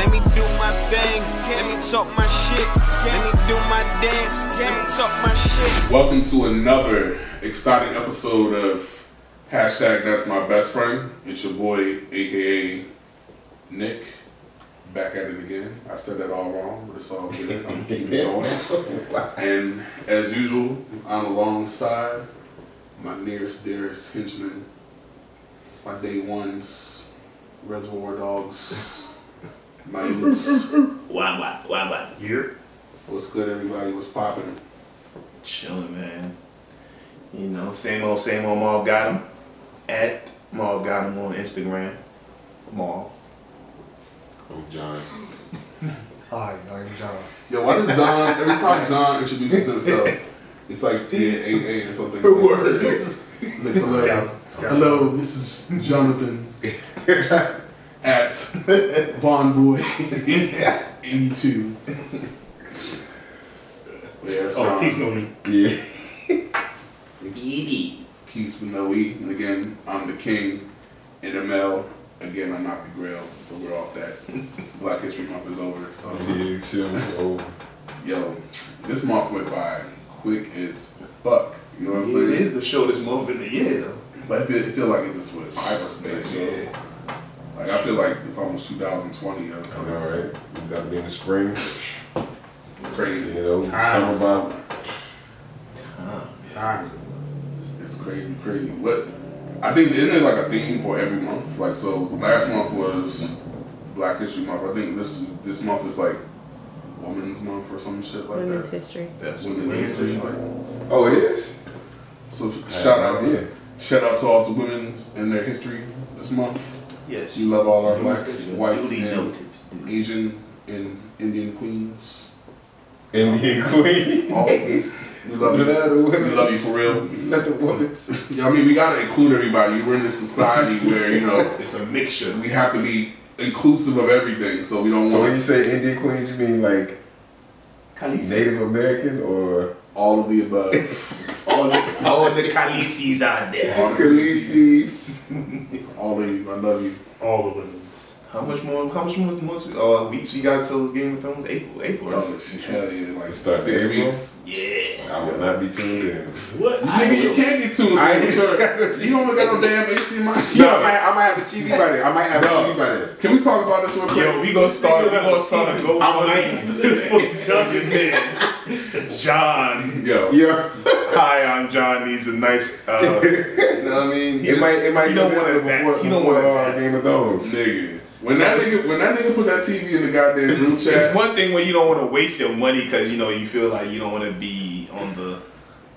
Let me do my thing. Let me talk my shit. Let me do my dance. Let me talk my shit. Welcome to another exciting episode of hashtag That's My Best Friend. It's your boy, aka Nick, back at it again. I said that all wrong, but it's all good. I'm keeping it going. And as usual, I'm alongside my nearest, dearest henchman, my day ones, Reservoir Dogs, my youths. Why, why, why, why? Here. What's good, everybody? What's popping? Chilling, man. You know, same old, same old Marv got him. At Marv got him on Instagram. Marv. I'm John. Hi, I'm John. Yo, why does John, every time John introduces himself, it's like yeah, A A or something. Word. It's like, hello, Scout- Scout. hello, this is Jonathan at Von Boy 82. Yeah, that's Oh, John. please know me. Yeah. BD. Keith Minoe. And again, I'm the king. in NML. Again, I'm not the grill, but we're off that. Black History Month is over. So, Yeah, chill. Yo, this month went by quick as fuck. You know what I'm It saying? is the shortest month in the year, though. But I feel, it feel like it just was hyperspace, yo. Yeah. Like I feel like it's almost 2020, yo. I know, right? We got to be in the spring. It's crazy. You know, Time. summer about. Time. Time. It's crazy, crazy. What? I think isn't it like a theme for every month? Like so, last month was Black History Month. I think this this month is like Women's Month or some shit like Women's that. history. That's what Women's it History. Like, Oh, it is? so I shout out, idea. shout out to all the women's and their history this month. Yes. We love all our Duly black, noted. white, Duly and noted. Asian and Indian queens. Indian Queen. All of. We love you. Not the We women's. love you for real. Not the women's. Yeah, I mean, we gotta include everybody. We're in a society where you know It's a mixture. we have to be inclusive of everything. So we don't So when want you say Indian Queens, you mean like Khaleesi. Native American or all of the above. All the, all the Khaleesi's out there. All the Khaleesi's? All of you. I love you. All the women's. How much more? How much more months? Uh, weeks we got till Game of Thrones? April. April. Oh, Right? hell yeah. Like Start six April? weeks. Yeah. I will not be tuned in. What? Nigga, you can't get tuned I in. ain't Sure. You don't got no damn HDMI. No, I might, I might have a TV by then. I might have No. a TV by then. Can we talk about this real quick? Yo, we gonna start. We gonna start a I GoFundMe. Young man, John. Yo. Yeah. Hi, I'm John. Needs a nice. Uh, you know what I mean? He It just- might, it might You don't want down it back. You don't want it uh. Game of Thrones. Nigga. When So that nigga when that nigga put that TV in the goddamn group chat, It's one thing when you don't want to waste your money because you know you feel like you don't want to be on the,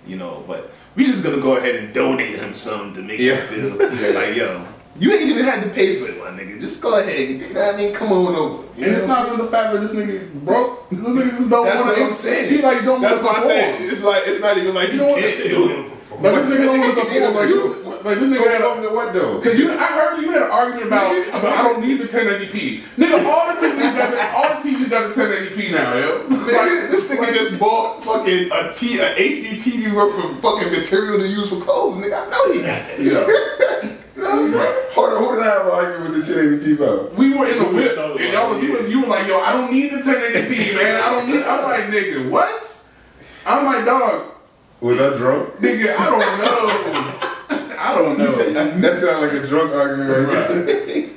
you know. But we just gonna go ahead and donate him some to make Yeah. him feel like yo. You ain't even had to pay for it, my nigga. Just go ahead. You know what I mean, come on over. And it's not even the fact that this nigga broke. This nigga just don't That's want what I'm saying. He like don't That's want why to I say it's like it's not even like you, You know what? can't do it. Like this nigga don't want to perform. Like, you, like this nigga had over to what though? Cause you, I heard you had an argument about, about I don't need the 1080p. Nigga, all the TVs got the, all the TVs got the 1080p now, yo. Man, this nigga just bought fucking a T a HD TV worth of fucking material to use for clothes, nigga. I know he got that. Yeah. You know what I'm saying? Hold on, who did I have an argument with the 1080p about? We were in the whip, talking and y'all, about was- you, were, you were like, yo, I don't need the 1080p, man. I don't need. I'm like, nigga, what? I'm like, dog, Was I drunk? nigga, I don't know. I don't know. That sounded like a drunk argument right there.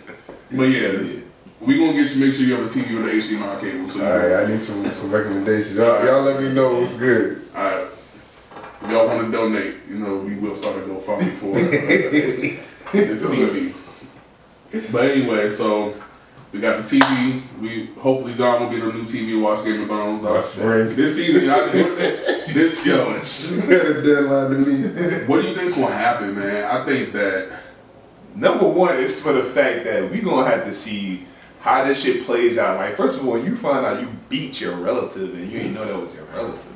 But yeah, we gonna get you. Make sure you have a TV with an HDMI cable. So you All right, I need some, some recommendations. Y'all, y'all let me know what's good. Alright. If y'all want to donate, you know, we will start a GoFundMe for this TV. But anyway, so we got the TV. We hopefully John will get a new TV to watch Game of Thrones. My spring. This season, y'all, this, this yo, a deadline to meet. what do you think's gonna happen, man? I think that Number one is for the fact that we gonna have to see how this shit plays out. Like, first of all, you find out you beat your relative and you didn't know that was your relative.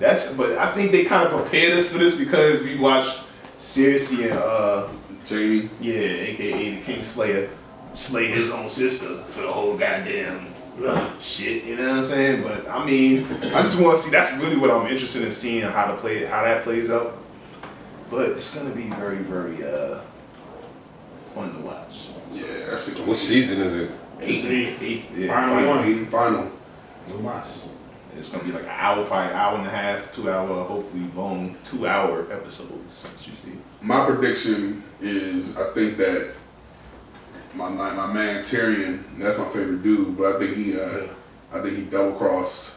That's, but I think they kind of prepared us for this because we watched Cersei and uh, Jaime, yeah, aka the King Slayer, slay his own sister for the whole goddamn ugh, shit. You know what I'm saying? But I mean, I just want to see. That's really what I'm interested in seeing how to play, how that plays out. But it's gonna be very, very uh, fun to watch. yeah, that shit What season is it? Eighth, See, eighth, yeah. final Final, one. eight and final. No mas. It's gonna be like an hour, probably an hour and a half, two hour, hopefully long, two hour episodes. You see. My prediction is I think that my my, my man Tyrion, that's my favorite dude, but I think he uh, Yeah. I think he double crossed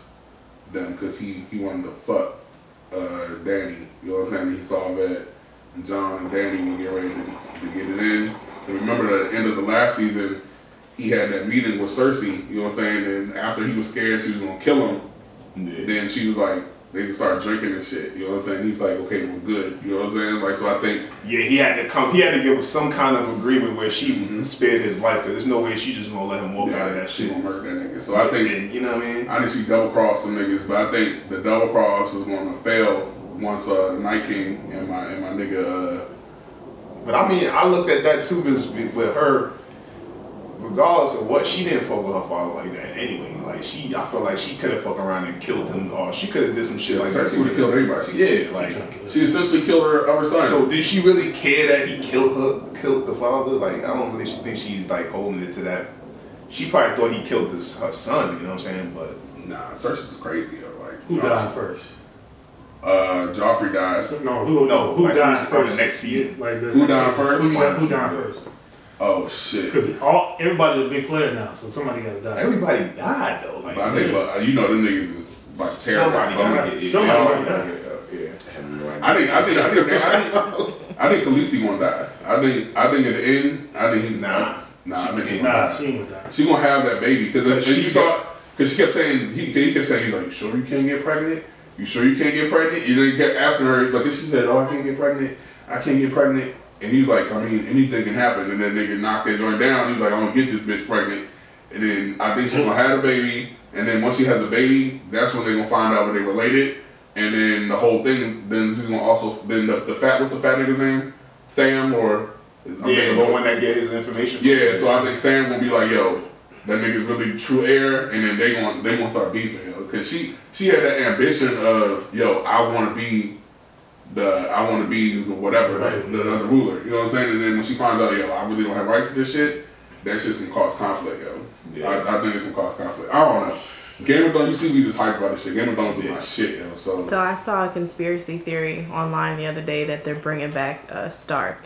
them because he, he wanted to fuck uh, Dany. You know what I'm saying? He saw that Jon and Dany were getting ready to, to get it in. And remember at the end of the last season, he had that meeting with Cersei. You know what I'm saying? And after he was scared she was gonna kill him, Yeah. then she was like, they just started drinking and shit. You know what I'm saying? He's like, okay, we're good. You know what I'm saying? Like, so I think Yeah, he had to come. He had to get with some kind of agreement where she Mhm. spared his life. Cause there's no way she just gonna let him walk out of that shit. gonna murder that nigga. So I think And, you know what I mean? She double cross some niggas, but I think the double cross is gonna fail once uh Night King and my and my nigga uh But I mean, I looked at that too, because with her, regardless of what, she didn't fuck with her father like that anyway. Like she, I feel like she could have fucked around and killed him, or she could have did some shit like that. Cersei would have killed everybody. She, Yeah, like. she essentially killed her other son. So did she really care that he killed her, killed the father? Like I don't really think she's like holding it to that. She probably thought he killed this her son. You know what I'm saying? But nah, Cersei's just crazy. Yo. Like Who died first? Uh, Joffrey died. So, no, who No, who like, died who's on the first? next season? Like Who next died season. first? Who who died first? Oh shit. Because all everybody's a big player now, so somebody got to die. everybody died though. Like But I think, but uh, you know, them niggas is like somebody terrorists. gotta get Somebody somebody gotta gotta get. Yeah. I have no idea. I think, I think, I think, I think, I think Khaleesi gonna die. I think, I think at the end, I think he's Nah. nah. I She think she's can't. gonna Nah, she ain't gonna die. She gonna have that baby because if she you saw because she kept saying he, he kept saying he's like, you sure you can't get pregnant? You sure you can't get pregnant? You know, he kept asking her like she said, oh, I can't get pregnant. I can't get pregnant. And he's like, I mean, anything can happen. And then nigga knocked that joint down. He's like, I'm gonna get this bitch pregnant. And then I think she's gonna have a baby. And then once she has the baby, that's when they're gonna find out when they related. And then the whole thing, then she's gonna also then the, the fat what's the fat nigga's name? Sam or I'm Yeah, the one that gave his information. yeah, so I think Sam gonna be like, yo, that nigga's really true heir, and then they gonna they gonna start beefing, yo, cause she she had that ambition of, yo, I want to be the I want to be the whatever the, the, the ruler, you know what I'm saying? And then when she finds out, yo, I really don't have rights to this shit, that shit's gonna cause conflict, yo. Yeah. I, I think it's gonna cause conflict. I don't know. Game of Thrones, you see me just hype about this shit. Game of Thrones is my shit, yo. So, So I saw a conspiracy theory online the other day that they're bringing back uh, Stark,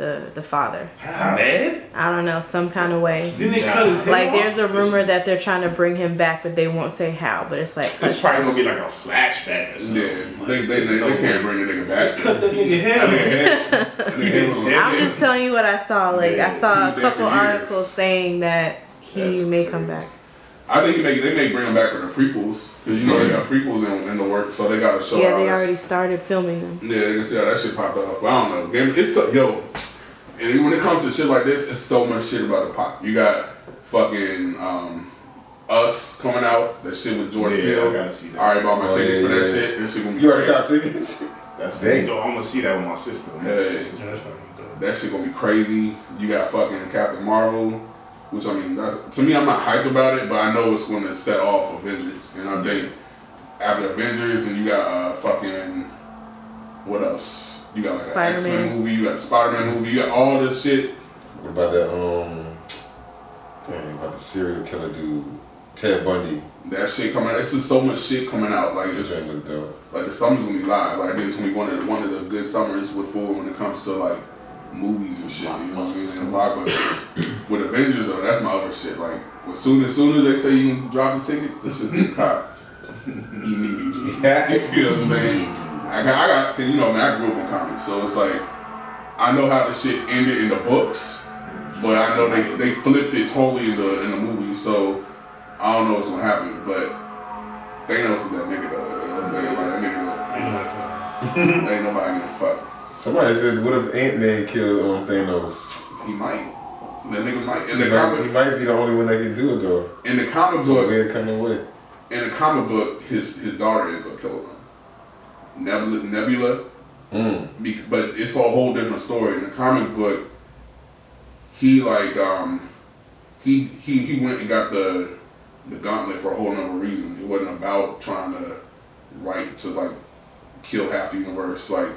the the father. Mad? I don't know, some kind of way. Didn't they cut his head Like off? there's a rumor that they're trying to bring him back, but they won't say how. But it's like It's probably gonna be like a flashback or something. yeah, they they, they, they can't bring the nigga back. Cut that nigga head That off. head- head I'm just telling you what I saw. Like I saw a couple for years. articles saying that he That's may crazy. come back. I think he may, they may bring him back for the prequels because you know they got prequels in, in the work, so they got to show. Yeah, they already started filming them. Yeah, they can see how that shit popped off. But I don't know. Game, it's tough, yo. And when it comes to shit like this, it's so much shit about to pop. You got fucking um, us coming out. That shit with Jordan Yeah, Peele. I gotta see that. I already bought my Oh, tickets yeah, for that yeah. shit. That shit gonna be. You already crazy. got tickets? That's Dang. Yo, I'm gonna see that with my sister. Hey. Yeah, that's. That shit gonna be crazy. You got fucking Captain Marvel, which I mean, that, to me, I'm not hyped about it, but I know it's gonna set off Avengers. And I'm think after Avengers, and you got uh, fucking what else? You got like an X-Men movie, you got the Spider Man movie, you got all this shit. What about that, um, dang, about the serial killer dude, Ted Bundy? That shit coming out. It's just so much shit coming out. Like That it's looked dope. like the summer's gonna be live. Like it's gonna be one of the, one of the good summers with full when it comes to like movies and shit. You know what I'm saying? And blockbusters. with Avengers though, that's my other shit. Like as soon as soon as they say you can drop the tickets, this just get caught immediately. you know what I'm saying? I got, I got, you know, man, I grew up in comics, so it's like I know how the shit ended in the books, but I know they they flipped it totally in the in the movie, so I don't know what's gonna happen, but Thanos is that nigga though. You know what I'm saying? Like that nigga, Ain't no ain't nobody give a fuck. Somebody said, what if Ant-Man killed um, Thanos? He might. That nigga might. In He the might, he might be the only one that can do it though. in the comic It's a book, weird kind of way. in the comic book, his his daughter ends up killing him. Nebula, Nebula Mm. But it's a whole different story. In the comic book, he like um he he he went and got the the gauntlet for a whole nother reason. It wasn't about trying to write to like kill half the universe. Like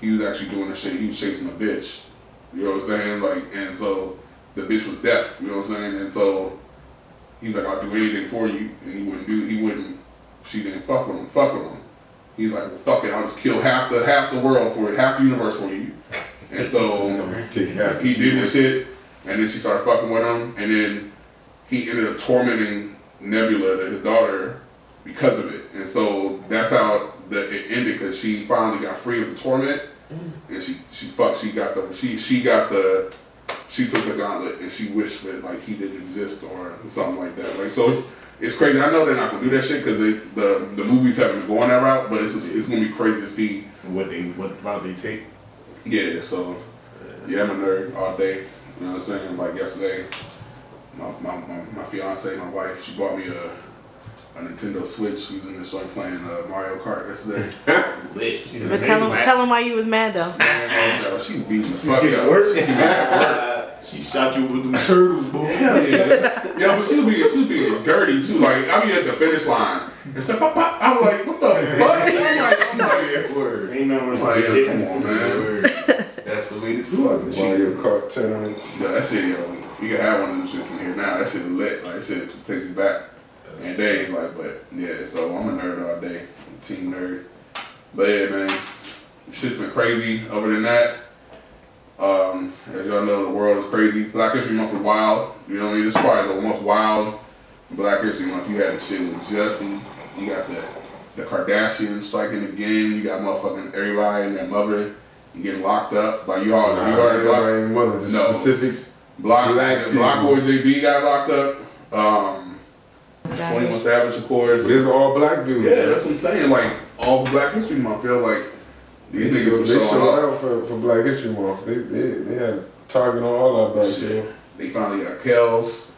he was actually doing the shit. He was chasing a bitch. You know what I'm saying? Like and so the bitch was deaf. You know what I'm saying? And so he's like, I'll do anything for you, and he wouldn't do, he wouldn't. She didn't fuck with him, fuck with him. He's like, well, fuck it, I'll just kill half the half the world for it, half the universe for you. And so he did this shit, and then she started fucking with him, and then he ended up tormenting Nebula, his daughter, because of it. And so that's how the, it ended, because she finally got free of the torment, mm. and she she fucked, she got the she she got the she took the gauntlet, and she wished that like he didn't exist or something like that. Like so. It's, it's crazy. I know they're not gonna do that shit because the the movies haven't been going that route, but it's just, it's gonna be crazy to see What they what route they take? yeah, so yeah, I'm a nerd all day. You know what I'm saying? Like yesterday, my my, my, my fiance, my wife, she bought me a a Nintendo Switch. We was in this joint playing uh, Mario Kart yesterday. But tell him, tell him why you was mad though. Yo, she beat the fuck Get up. worse. She beat me up. She shot you with them turtles, boy. Hell yeah. Yo, but she was being, she was being dirty too. Like, I be at the finish line. And stuff, pop, pop. I was like, what the fuck? I'm like, I'm like, Word. Ain't no Like, yeah, come on, man. Word. That's the way to do it. She- Mario Kart tournaments. Yeah, that shit, yo, you can have one of them shits in here now. That shit lit. Like, that shit takes you back. And day, like, but yeah, so I'm a nerd all day. I'm a team nerd. But yeah, man, shit's been crazy. Other than that, um, as y'all know, the world is crazy. Black History Month was wild. You know what I mean? It's probably the most wild Black History Month. You had the shit with Jussie. You got the the Kardashians striking again. You got motherfucking everybody and their mother getting locked up. Like you all, Nah, you heard Block, everybody mother, just No. specific. Block, Black Block. Boy JB got locked up. Um, Twenty One Savage, of course. But it's all black dudes. Yeah, that's what I'm saying. Like all Black History Month, feel like They, these niggas showed, were they showing showed up. out for, for Black History Month. They, they, they had target on all our black Shit. people. They finally got Kels.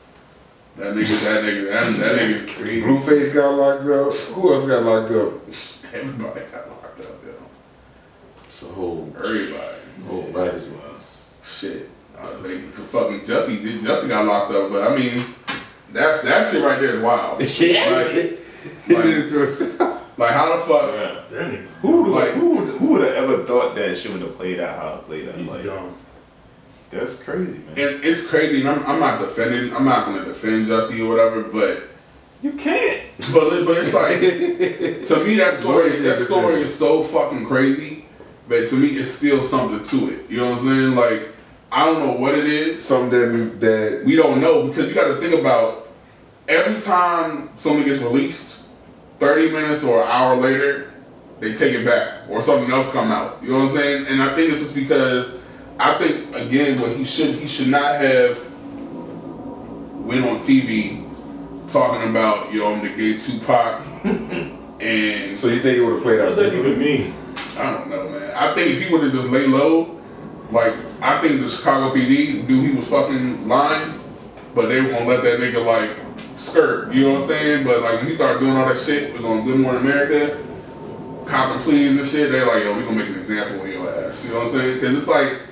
That nigga, that nigga, that, that That's nigga. crazy. Blueface got locked up. Who else got locked up? Everybody got locked up, yo. It's a whole, Everybody. whole black people. Shit. Uh, they for fucking Jussie. Jussie got locked up, but I mean, that's that shit right there is wild. Yes. He Like- did it to himself. Like how the fuck? Yeah. That nigga's Who would Like- who would who would have ever thought that shit would have played out how it played out? He's Like dumb. that's crazy, man. And it's crazy. And I'm, I'm not defending. I'm not gonna defend Jussie or whatever, but You can't. but but it's like to me that story that story is so fucking crazy. But to me, it's still something to it. You know what I'm saying? Like I don't know what it is. Something that, that We don't know because you got to think about every time something gets released, 30 minutes or an hour later, they take it back or something else come out. You know what I'm saying? And I think it's just because I think again what he should he should not have went on TV talking about yo I'm the gay Tupac and So you think it would have played out What's that even differently? mean? I don't know man. I think if he would have just lay low, like I think the Chicago PD knew he was fucking lying, but they were gonna let that nigga like skirt. You know what I'm saying? But like when he started doing all that shit, was on Good Morning America, copping pleas and shit. They're like, yo, we gonna make an example of your ass. You know what I'm saying? Because it's like,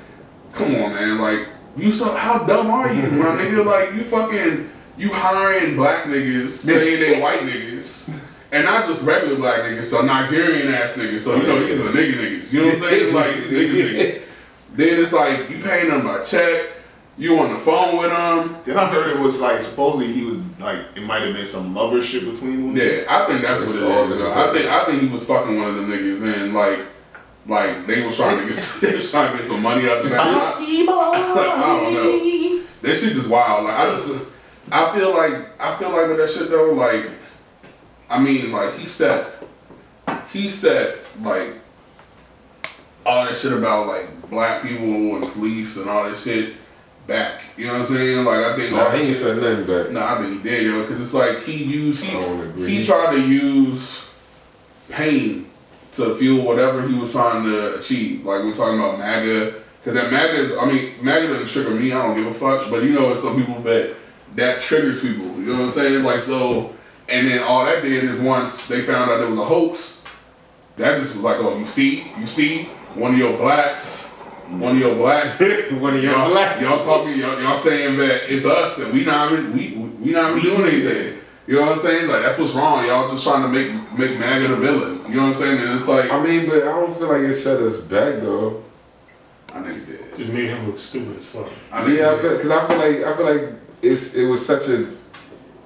come on, man. Like you so how dumb are you, my nigga? Like you fucking you hiring black niggas saying they white niggas. And not just regular black niggas, so Nigerian ass niggas. So you know these are nigga niggas. You know what I'm saying? Like nigga niggas. Then it's like you paying them by check. You on the phone with them. Then I heard it was like supposedly he was like it might have been some lover shit between them. Yeah, I think that's what it All is. yo. I think I think he was fucking one of them niggas, and like, like they was trying to get they was trying to get some money out the back. I, I don't know. That shit just wild. Like I just, I feel like I feel like with that shit though. Like, I mean, like he said, he said like all that shit about like black people and police and all that shit back. You know what I'm saying? Like I think Nah, he ain't said nothing back. no, I think he did, yo, because it's like he used he I don't agree. he tried to use pain to fuel whatever he was trying to achieve. Like we're talking about MAGA, because that MAGA, I mean, MAGA doesn't trigger me. I don't give a fuck. But you know, it's some people that that triggers people. You know what I'm saying? Like so, and then all that did is once they found out it was a hoax, that just was like, oh, you see, you see, one of your blacks. One of your blacks, One of your y'all, blacks. y'all talking, y'all, y'all saying that it's us and we not even, we we not even doing anything. You know what I'm saying? Like that's what's wrong. Y'all just trying to make make MAGA the villain. You know what I'm saying? And it's like I mean, but I don't feel like it set us back though. I think it did. Just made him look stupid as fuck. I yeah, it did. because I feel like I feel like it's it was such a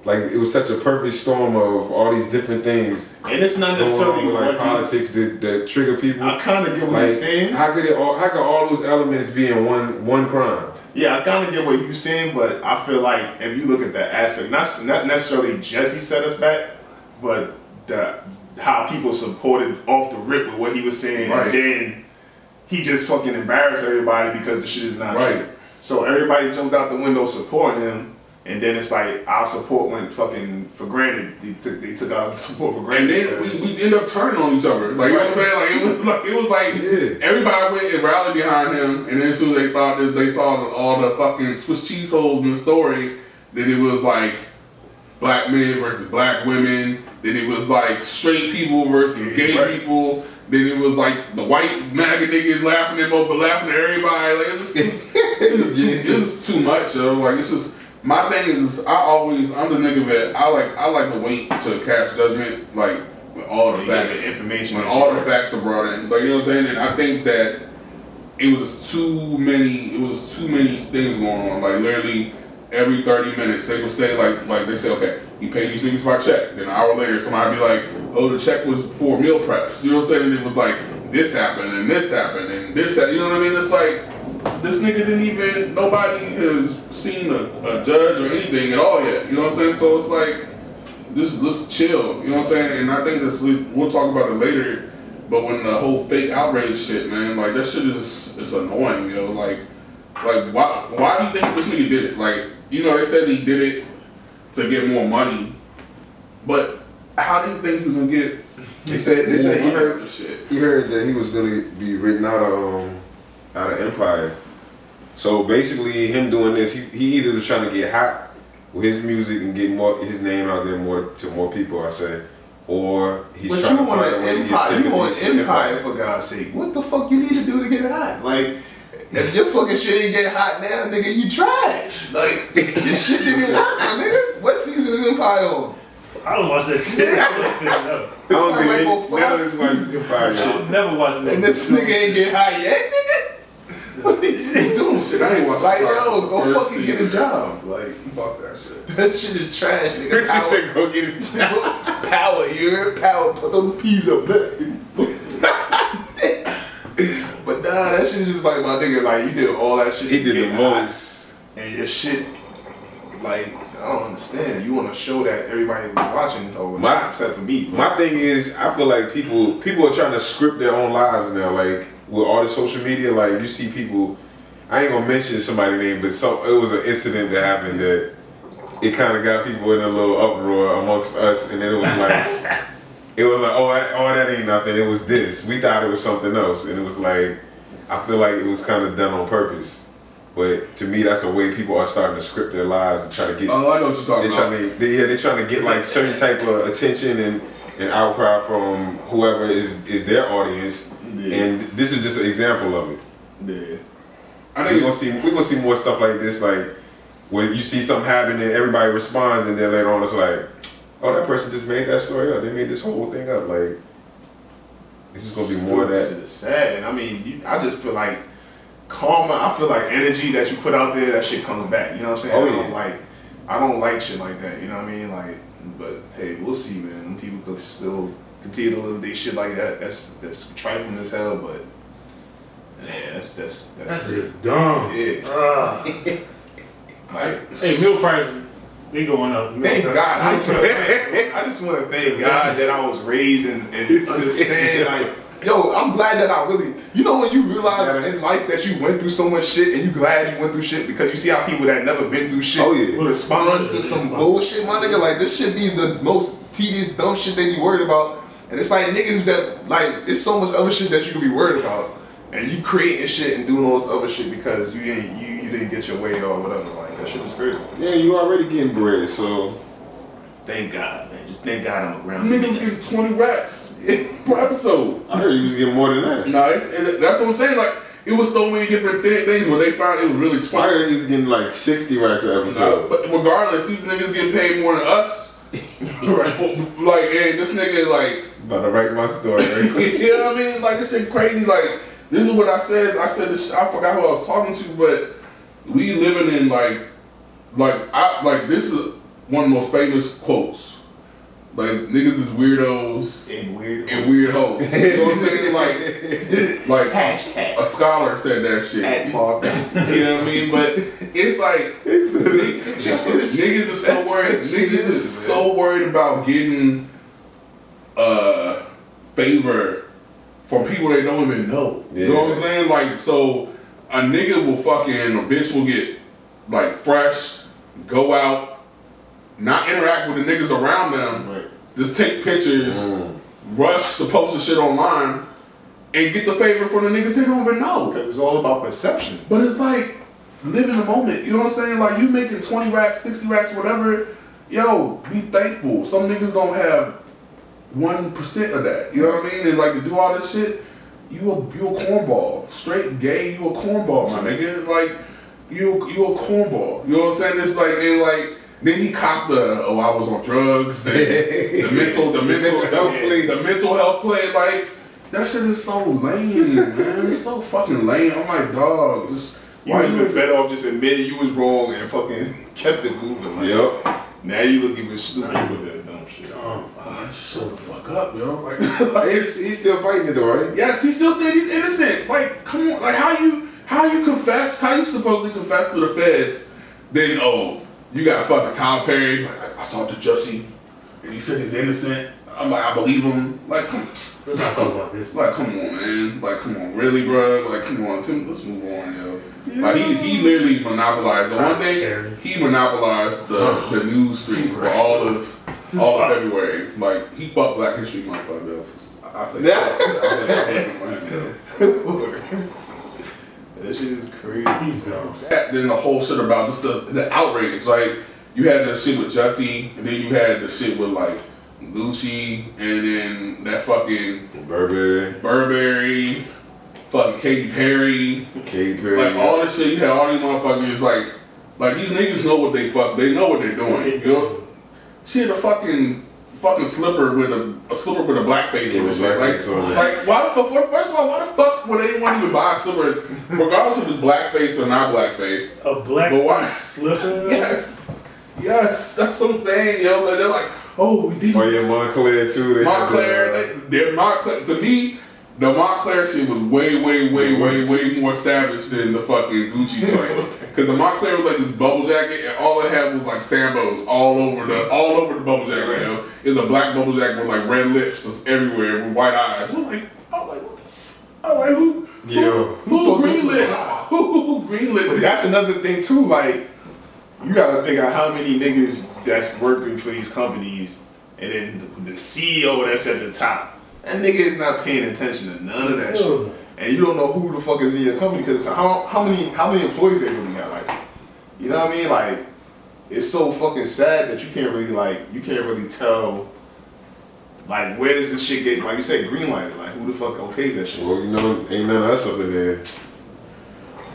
like it was such a perfect storm of all these different things And it's not necessarily with like politics that, that trigger people. I kind of get what Like, he's saying. how could it all? How could all those elements be in one one crime? Yeah, I kind of get what you're saying, but I feel like if you look at that aspect, not not necessarily Jussie set us back, but the how people supported off the rip with what he was saying, Right. and then he just fucking embarrassed everybody because the shit is not Right. true. So everybody jumped out the window supporting him, and then it's like our support went fucking for granted. They took they took our support for granted. And then we, we end up turning on each other. Like you know what I'm saying? Like it was like it was like Yeah. everybody went and rallied behind him, and then as soon as they thought that they saw all the fucking Swiss cheese holes in the story, then it was like black men versus black women. Then it was like straight people versus gay Right. people. Then it was like the white MAGA niggas laughing at Mo, but laughing at everybody. Like it's just, it's, it's just too, this is too much, yo. Like it's just my thing is I always I'm the nigga that I like I like to wait to cast judgment like when all the get the facts information when all the facts are brought in. But you know what I'm saying? And I think that it was too many it was too many things going on. Like literally every 30 minutes they would say like like they say, okay, you pay these niggas by check. Then an hour later somebody be like, oh the check was for meal preps. You know what I'm saying? And it was like this happened and this happened and this happened. You know what I mean? It's like this nigga didn't even nobody has seen a, a judge or anything at all yet. You know what I'm saying? So it's like just let's chill. You know what I'm saying? And I think this we, we'll talk about it later. But when the whole fake outrage shit, man, like that shit is it's annoying, yo. Know? Like, like why why do you think this nigga did it? Like, you know, they said he did it to get more money, but how do you think he was gonna get? They said they said he more money out of heard shit. he heard that he was gonna be written out of um out of Empire. So basically, him doing this, he, he either was trying to get hot with his music and get more his name out there more to more people. I say, or he's But trying you to want find a an way to get empire. You want from empire for God's sake. What the fuck you need to do to get hot? Like, if your fucking shit ain't get hot now, nigga, you trash. Like, your shit didn't work, my nigga. What season is Empire on? I don't watch that shit. I don't think I. I don't It's like they, about five seasons. Empire I yet. would never watch that. And this nigga ain't get hot yet, nigga. What is you doing? Shit, I ain't watching Like, Empire yo, go the first fucking get a job. Like, Fuck that shit. that shit is trash, nigga. She Power, said, "Go get a job." power, you heard? Power, put them peas up there. but nah, that shit is just like my nigga, like you did all that shit. He did the get most. And your shit, like, I don't understand. You want to show that everybody was watching, or My- not, except for me. My thing is, I feel like people people are trying to script their own lives now. Like with all the social media, like you see people. I ain't gonna mention somebody's name, but some it was an incident that happened that it kind of got people in a little uproar amongst us, and then it was like it was like, oh, that, oh, that ain't nothing. It was this. We thought it was something else, and it was like I feel like it was kind of done on purpose. But to me, that's the way people are starting to script their lives and try to get. Oh, I know what you're talking They're about. trying to, they, yeah, they're trying to get like certain type of attention and, and outcry from whoever is is their audience, Yeah. and this is just an example of it. Yeah. I We're gonna see we're gonna see more stuff like this, like when you see something happen and everybody responds, and then later on it's like, oh, that person just made that story up. They made this whole thing up. Like this is gonna be more of that. Shit is sad. And I mean, you, I just feel like karma. I feel like energy that you put out there, that shit comes back. You know what I'm saying? Oh, I don't yeah. like. I don't like shit like that. You know what I mean? Like, but hey, we'll see, man. People could still continue to live their shit like that. That's that's trifling as hell, but yeah, that's that's that's, That's crazy. just dumb. Yeah. Ah. Like, hey, milk prices, they going up. Milk Thank prices- God. I just want to thank, I just want to thank God that I was raised and, and understand. Like, yo, I'm glad that I really, you know, when you realize Yeah. in life that you went through so much shit and you glad you went through shit because you see how people that never been through shit Oh, yeah. respond to some bullshit, my nigga. Like, this should be the most tedious, dumb shit they be worried about. And it's like niggas that, like, it's so much other shit that you could be worried about. And you creating shit and doing all this other shit because you ain't you, you didn't get your way or whatever. Like that shit was crazy. Yeah, you already getting bread, so Thank God, man. Just thank God I'm around. niggas getting 20 racks per episode. I heard you was getting more than that. No, it's, it, that's what I'm saying. Like it was so many different thi- things where they found it was really 20. I heard you was getting like sixty racks an No, episode. but regardless, these niggas getting paid more than us. Right. Like, and this nigga like About to write my story. Right? you know what I mean? Like this shit crazy. Like this is what I said. I said this. I forgot who I was talking to, but we living in like, like I like this is one of the most famous quotes. Like niggas is weirdos And weird. and weird hoes. You know what I'm saying? Like, like Hashtag. a scholar said that shit. At Mark. You know what I mean? But it's like niggas are so worried. Niggas is, is so worried about getting uh favor from people they don't even know. You know what I'm saying? Like, so a nigga will fucking a bitch will get like fresh, go out, not interact with the niggas around them, Right. just take pictures, Mm. rush to post the shit online, and get the favor from the niggas they don't even know. Because it's all about perception. But it's like live in the moment. You know what I'm saying? Like you making 20 racks, 60 racks, whatever. Yo, be thankful. Some niggas don't have one percent of that. You know what I mean? And like to do all this shit, you a you a cornball. Straight gay, you a cornball, my nigga. Like you you a cornball. You know what I'm saying? It's like and like then he copped the oh I was on drugs. The, the mental the mental health play. the mental health play like that shit is so lame, man. It's so fucking lame. I'm like, dog, just You why would have you been better off just admitting you was wrong and fucking kept it moving. Like, Yep. Now you look even stupid with that dumb shit. Um, Ah, just shut the fuck up, yo. Like, He's, he's still fighting it though, right? yes, he still saying he's innocent. Like, come on, like how you how you confess? How you supposedly confess to the feds? Then oh, you got fucking Tom Perry. Like, I, I talked to Jussie, and he said he's innocent. I'm like, I believe him. Like, come, let's not talk about this. like, come on, man. Like, come on, really, bro? Like, come on, come- let's move on, yo. Like, he, he literally monopolized the one thing. He monopolized the, the news stream for all of all of February. Like, he fucked Black History Month up, yo. I say, Yeah. fuck. I say, fuck him, yo. that shit is crazy. He's that, then the whole shit about just the, the outrage. Like you had the shit with Jussie, and then you had the shit with like Gucci, and then that fucking Burberry, Burberry, fucking Katy Perry, Katy Perry. like all this shit. You had all these motherfuckers like, like these niggas know what they fuck. They know what they're doing. You know? She had a fucking fucking slipper with a, a slipper with a black face Yeah, on it. Like, blackface on it. like why the fuck? First of all, why the fuck would anyone even buy a slipper, regardless if it's blackface or not blackface? A black But why? slipper. Yes, yes, that's what I'm saying, yo. Like, They're like, oh, we did Oh yeah, Moncler too. They had the, Moncler. uh, They, they're Moncler. To me, the Moncler shit was way, way, way, way, way more savage than the fucking Gucci joint. Cause the Moncler was like this bubble jacket, and all it had was like Sambos all over the all over the bubble jacket. You know, it was a black bubble jacket with like red lips just everywhere with white eyes. I'm like, I'm like, what the? F-? I'm like, who? Yo. Who, who Who fucking- greenlit? Who, who greenlit that's another thing too. Like, you gotta figure out how many niggas that's working for these companies, and then the, CEO that's at the top. That nigga is not paying attention to none of that shit. Mm. And you don't know who the fuck is in your company because how how many how many employees they really got? Like, you know what I mean? Like, it's so fucking sad that you can't really like you can't really tell. Like, where does this shit get? Like you said, green lighted. Like, who the fuck okays that shit? Well, you know, ain't none of us up in there.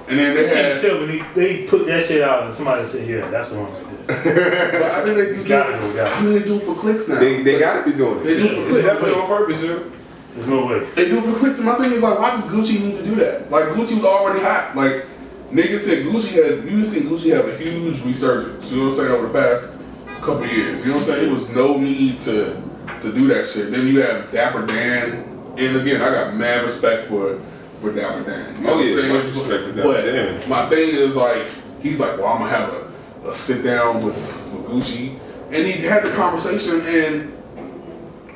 And then they can't had. tell when they, they put that shit out and somebody said, yeah, that's the one right there. But I think they You just do, gotta go, I got mean, they do it for clicks now. They, they gotta be doing it. They do. It's definitely on purpose, yo. There's no way. They do it for clicks, and my thing is like, why does Gucci need to do that? Like Gucci was already hot. Like niggas said Gucci had you seen Gucci have a huge resurgence. You know what I'm saying over the past couple years. You know what I'm saying? It was no need to to do that shit. Then you have Dapper Dan, and again, I got mad respect for for Dapper Dan. You Oh, yeah, saying? much respect Dapper but Dan. my thing is like, he's like, well, I'm gonna have a, a sit down with, with Gucci, and he had the conversation and.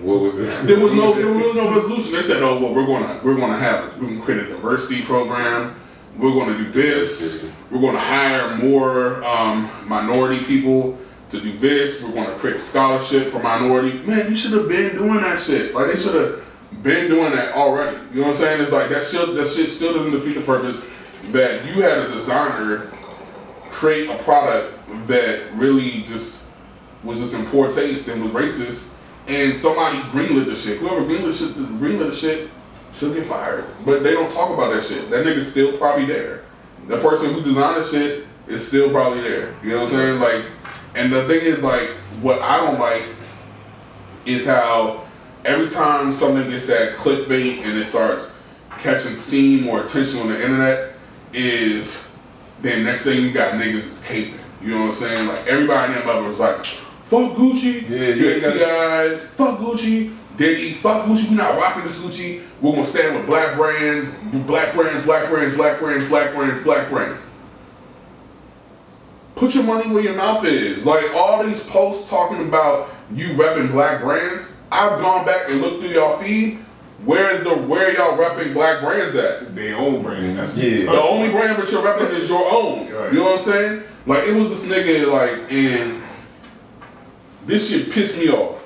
What was it? There was no, there was no resolution. They said, "Oh, well, we're gonna, we're gonna have, we're gonna create a diversity program. We're gonna do this. We're gonna hire more um, minority people to do this. We're gonna create a scholarship for minority. Man, you should have been doing that shit. Like they should have been doing that already. You know what I'm saying? It's like that shit. That shit still doesn't defeat the purpose that you had a designer create a product that really just was just in poor taste and was racist, and somebody greenlit the shit. Whoever greenlit shit, greenlit the shit, should get fired. But they don't talk about that shit. That nigga's still probably there. The person who designed the shit is still probably there. You know what I'm saying? Like, and the thing is, like, what I don't like is how every time something gets that clickbait and it starts catching steam or attention on the internet, is then next thing you got niggas is caping. You know what I'm saying? Like everybody in that mother was like, fuck Gucci. Yeah, you you ain't got gotta- fuck Gucci. Diddy, fuck Gucci. We not rocking this Gucci. We're gonna stand with black brands, black brands, black brands, black brands, black brands, black brands. Put your money where your mouth is. Like all these posts talking about you repping black brands. I've gone back and looked through y'all feed. Where is the where y'all repping black brands at? Their own brand. That's Yeah. The only brand that you're repping is your own. Right. You know what I'm saying? Like it was this nigga like and this shit pissed me off.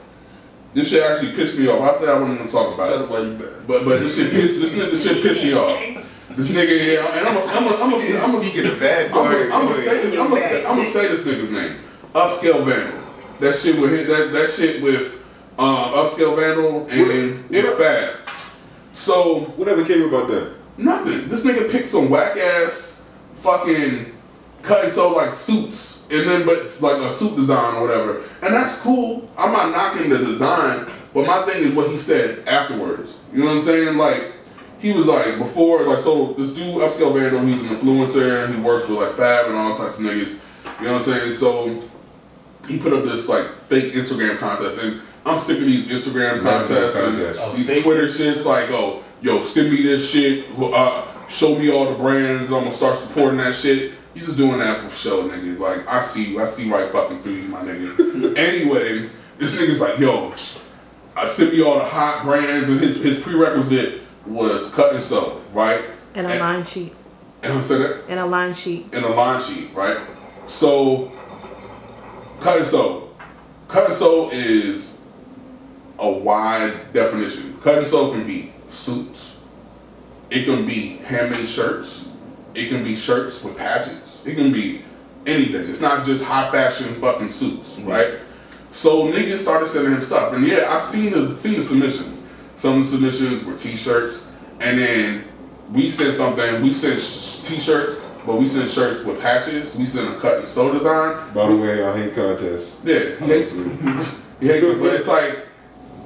This shit actually pissed me off. I said I wasn't gonna talk about Tell it. them why you bad. But but this shit pissed this nigga this shit pissed me off. This nigga here, and I'm gonna I'm gonna I'm gonna I'm gonna Speaking of bad, I'm go I'm gonna say this. I'm gonna say, I'm gonna say this nigga's name. Upscale Vandal. That shit with that that shit with um, Upscale Vandal and What- and Fab. So Whatever came about that? nothing. This nigga picked some whack ass fucking cut and sew like suits, and then but it's like a suit design or whatever, and that's cool. I'm not knocking the design, but my thing is what he said afterwards. You know what I'm saying? Like he was like before, like so this dude upscale Vandal, he's an influencer, and he works with like Fab and all types of niggas. You know what I'm saying? So he put up this like fake Instagram contest, and I'm sick of these Instagram contests and contests. these Fake Twitter shits. Like, oh, yo, send me this shit. Uh, show me all the brands. I'm gonna start supporting that shit. You just doing that for show, nigga. Like, I see you. I see right fucking through you, my nigga. anyway, this nigga's like, yo, I send me all the hot brands, and his his prerequisite was cut and sew, right? And a And- line sheet. And I said that And a line sheet. in a line sheet, right? So, cut and sew. Cut and sew is a wide definition. Cut and sew can be suits. It can be handmade shirts. It can be shirts with patches. It can be anything. It's not just high fashion fucking suits, mm-hmm. right? So niggas started sending him stuff, and yeah, I seen the seen the submissions. Some of the submissions were T-shirts, and then we sent something. We sent sh- T-shirts, but we sent shirts with patches. We sent a cut and sew design. By the way, I hate contests. Yeah, he hates it. He hates it, but it's like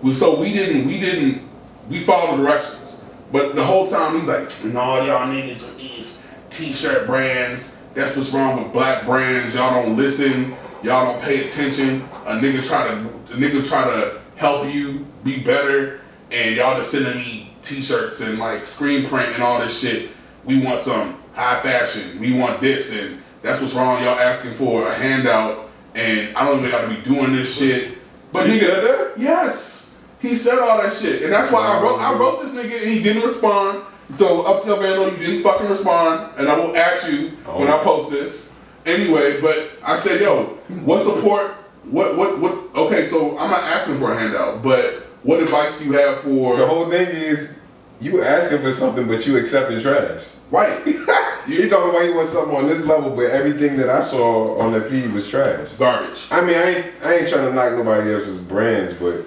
we so we didn't we didn't we followed the directions. But the whole time he's like, no, y'all niggas with these t-shirt brands. That's what's wrong with black brands. Y'all don't listen. Y'all don't pay attention. A nigga try to a nigga try to help you be better, and y'all just sending me t-shirts and like screen print and all this shit. We want some high fashion. We want this, and that's what's wrong. Y'all asking for a handout, and I don't even got to be doing this shit. But He nigga, said that? Yes, he said all that shit, and that's why I wrote. I wrote this nigga, and he didn't respond. So upscale Vandal, you didn't fucking respond, and I will ask you when I oh. post this. Anyway, but I said, yo, what support? What what what? Okay, so I'm not asking for a handout, but what advice do you have for? The whole thing is you asking for something, but you accepting trash. right, He talking about he wants something on this level, but everything that I saw on the feed was trash. garbage. I mean, I ain't, I ain't trying to knock nobody else's brands, but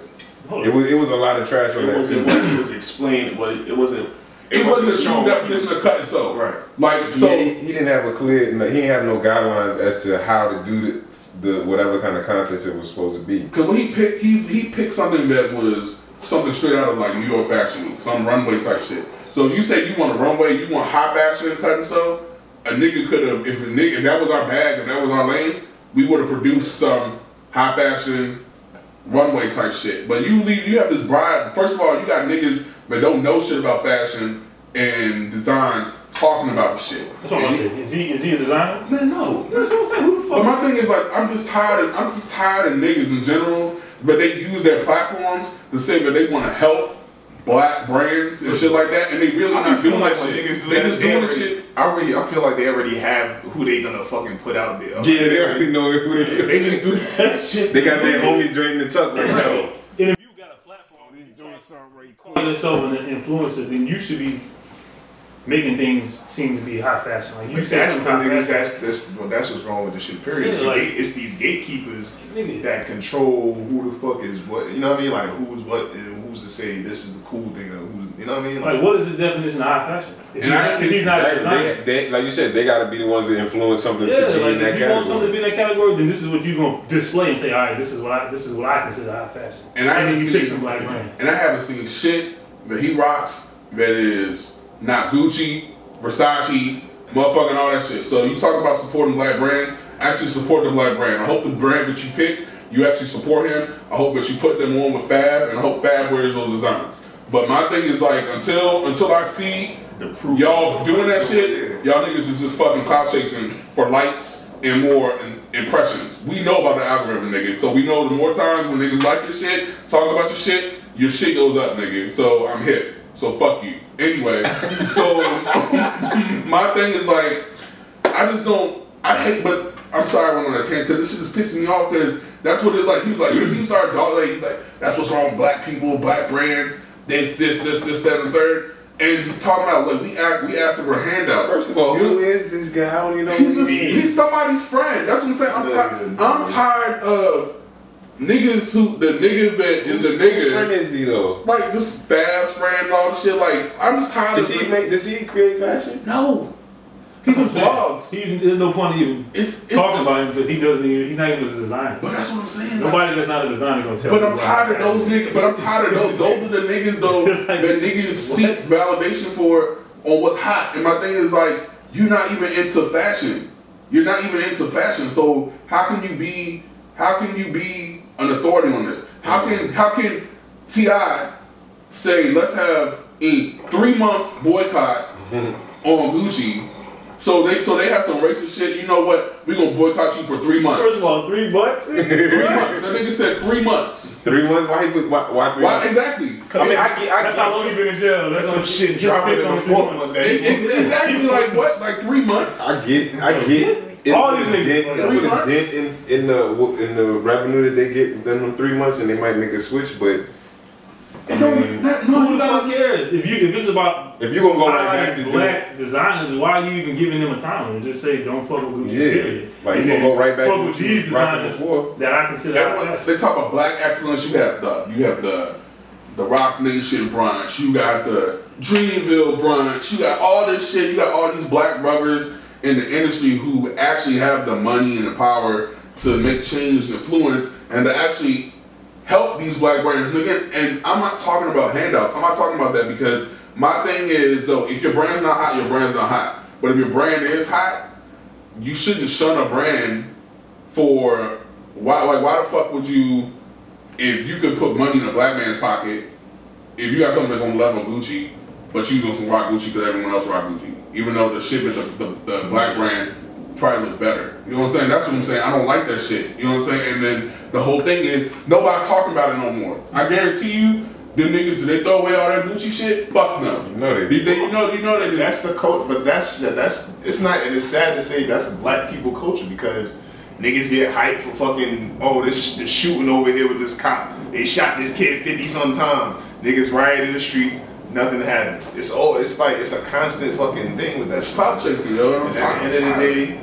Hold it was it was a lot of trash on It that wasn't what he was explaining. But it wasn't. It wasn't a true definition of cut and sew. Right. Like so. yeah, he, he didn't have a clear, no, he didn't have no guidelines as to how to do the, the whatever kind of contest it was supposed to be. Cause when he picked, he he picked something that was something straight out of like New York Fashion Week, some runway type shit. So if you say you want a runway, you want high fashion cut and sew, a nigga could have, if a nigga, if that was our bag, if that was our lane, we would have produced some high fashion runway type shit. But you leave, you have this bride. First of all, you got niggas that don't know shit about fashion and designs talking about the shit. That's what I'm saying. Is he is he a designer? Man, no. That's what I'm saying. Who the But my thing is like I'm just tired of I'm just tired of niggas in general, but they use their platforms to say that they want to help black brands and shit like that, and they really I not be doing feeling like that when shit. niggas do they just they doing already, shit. I already, I feel like they already have who they gonna fucking put out there. Yeah, they already know who they They just do that shit. They got their homie draining the tuck right now. And if you got a platform, he's doing something right. Calling yourself an influencer, then you should be making things seem to be high fashion. Like you Like, say that's the niggas. That's that's well, that's what's wrong with the shit. Period. Yeah, It's, like- gate- it's these gatekeepers Nigga. that control who the fuck is what. You know what I mean? Like who's what and who's to say this is the cool thing or who's you know what I mean? Like, what is his definition of high fashion? If, And he's, I if he's not a They, designer, they, they- like you said, they got to be the ones that influence something yeah, to be like in that if you want something to category. be in that category, then this is what you're gonna display and say, all right, this is what I this is what I consider high fashion. And I then haven't you seen- pick some black brands. And I haven't seen shit that he rocks that is not Gucci, Versace, motherfucking all that shit. So you talk about supporting black brands, actually support the black brand. I hope the brand that you pick you actually support him. I hope that you put them on with Fab, and I hope Fab wears those designs. But my thing is like until until I see The proof. y'all doing that shit, y'all niggas is just fucking clout chasing for likes and more in- impressions. We know about the algorithm, nigga. So we know the more times when niggas like your shit, talk about your shit, your shit goes up, nigga. So I'm hip. So fuck you. Anyway, so my thing is like, I just don't. I hate, but I'm sorry I went on that tangent because this shit is pissing me off because that's what it's like. He was like, he started dog like, he's like, that's what's wrong with black people, black brands, this, this, this, this, that, and the third. And he talking about like we act, we asked him for handouts. First of all, You- who is this guy? I don't even know He's who just, he is. he's somebody's friend. That's what I'm saying. I'm, ti- I'm tired of niggas who the nigga that is the Whose friend nigga. is he though? Like this fast friend and all this shit. Like I'm just tired Does of. he make? Does he create fashion? no. He just vlogs. He's, there's no point in even It's, it's talking about him because he doesn't even, he's not even a designer. But that's what I'm saying. like- Nobody that's not a designer gonna tell But I'm tired of those niggas. But I'm tired of those. Those are the niggas though Like, that niggas seek validation for on what's hot. And my thing is like, you're not even into fashion. You're not even into fashion. So how can you be? How can you be an authority on this? How can how can T.I. say let's have a three month boycott on Gucci? So they so they have some racist shit. You know what? We gonna boycott you for three months. First of all, three months. three months. That nigga said three months. Three months? Why? He, why, why three Why months? exactly? I mean, I get, I That's get how long you been in jail. That's some on- shit dropping in on the three fourth months. one day. It- it- Exactly like what? Like three months? I get, I get. It All put these a niggas dent, like it three put a months? dent in, in the in the revenue that they get within them three months, and they might make a switch. But It don't. That, no, Who the fuck cares? If you if it's about if you gonna go right back to hiring do black designers, why are you even giving them a time and just say don't fuck with Gucci? yeah, period. like And you gonna go right back fuck to with what these you rocking designers before. that I consider high Everyone, fashion. they talk about black excellence. You have the you have the the Roc Nation brunch. You got the Dreamville brunch. You got all this shit. You got all these black brothers in the industry who actually have the money and the power to make change and influence and to actually help these black brands. And again, and I'm not talking about handouts. I'm not talking about that because my thing is, though, if your brand's not hot, your brand's not hot. But if your brand is hot, you shouldn't shun a brand for why. Like, why the fuck would you, if you could put money in a black man's pocket, if you got something that's on the level of Gucci, but you gonna rock Gucci because everyone else rock Gucci, even though the shit with the, the, the black brand probably look better. You know what I'm saying? That's what I'm saying. I don't like that shit. You know what I'm saying? And then the whole thing is nobody's talking about it no more. I guarantee you, them niggas, do they throw away all that Gucci shit? Fuck no. You know they You, they, you know, you know they do. That's the cult, but that's that's it's not. And it's sad to say that's black people culture because niggas get hyped for fucking oh this, this shooting over here with this cop. They shot this kid fifty some times. Niggas riot in the streets. Nothing happens. It's all. It's like it's a constant fucking thing with that. It's clout chasing, yo. At the end of the day,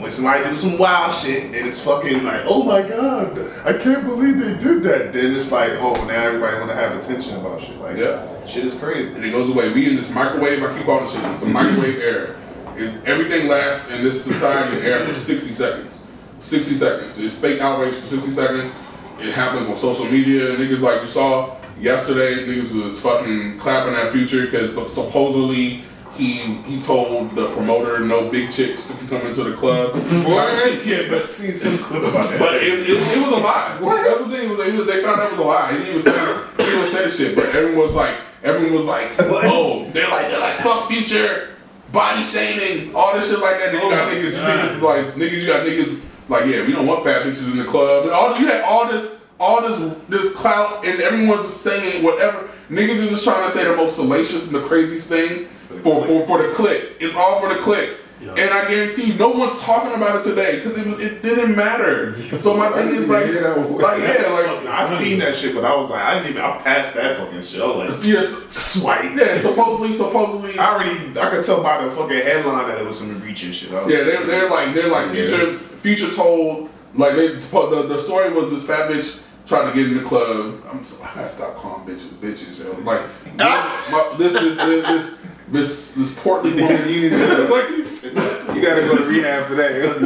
when somebody do some wild shit and it's fucking like, oh my god, I can't believe they did that. Then it's like, oh, now everybody want to have attention about shit. Like, Yeah. shit is crazy. and it goes away. We in this microwave. I keep calling this shit. It's a microwave era. And everything lasts in this society era for 60 seconds. 60 seconds. It's fake outrage for 60 seconds. It happens on social media. Niggas like you saw yesterday. Niggas was fucking clapping at Future because supposedly he he told the promoter no big chicks to come into the club. What? Yeah, but seen some clip about that. But it, it, it was a lie. That's the thing. Was they, they found out it was a lie. He didn't even say he didn't say the shit. But everyone was like, everyone was like, oh, they're like, they're like, fuck future, body shaming, all this shit like that. You got Oh niggas, God. niggas like niggas. You got niggas like, yeah, we don't want fat bitches in the club. And all you had all this, all this, this clout, and everyone's just saying whatever. Niggas is just trying to say the most salacious and the craziest thing for for, for the click. It's all for the click. Yeah. And I guarantee you, no one's talking about it today because it, was- it didn't matter. So my thing is like, Yeah, like yeah, like I seen that shit, but I was like, I didn't even. I passed that fucking shit. I was like, yes, swipe. yeah, supposedly, supposedly, I already, I could tell by the fucking headline that it was some reaching shit. Yeah, they're, they're like they're like Yeah. future future told like they the, the story was this fat bitch trying to get in the club. I'm so I gotta stop calling bitches bitches, yo. Like ah! my, this, this this this this this portly woman. You need to- like you said, You gotta go to rehab for that.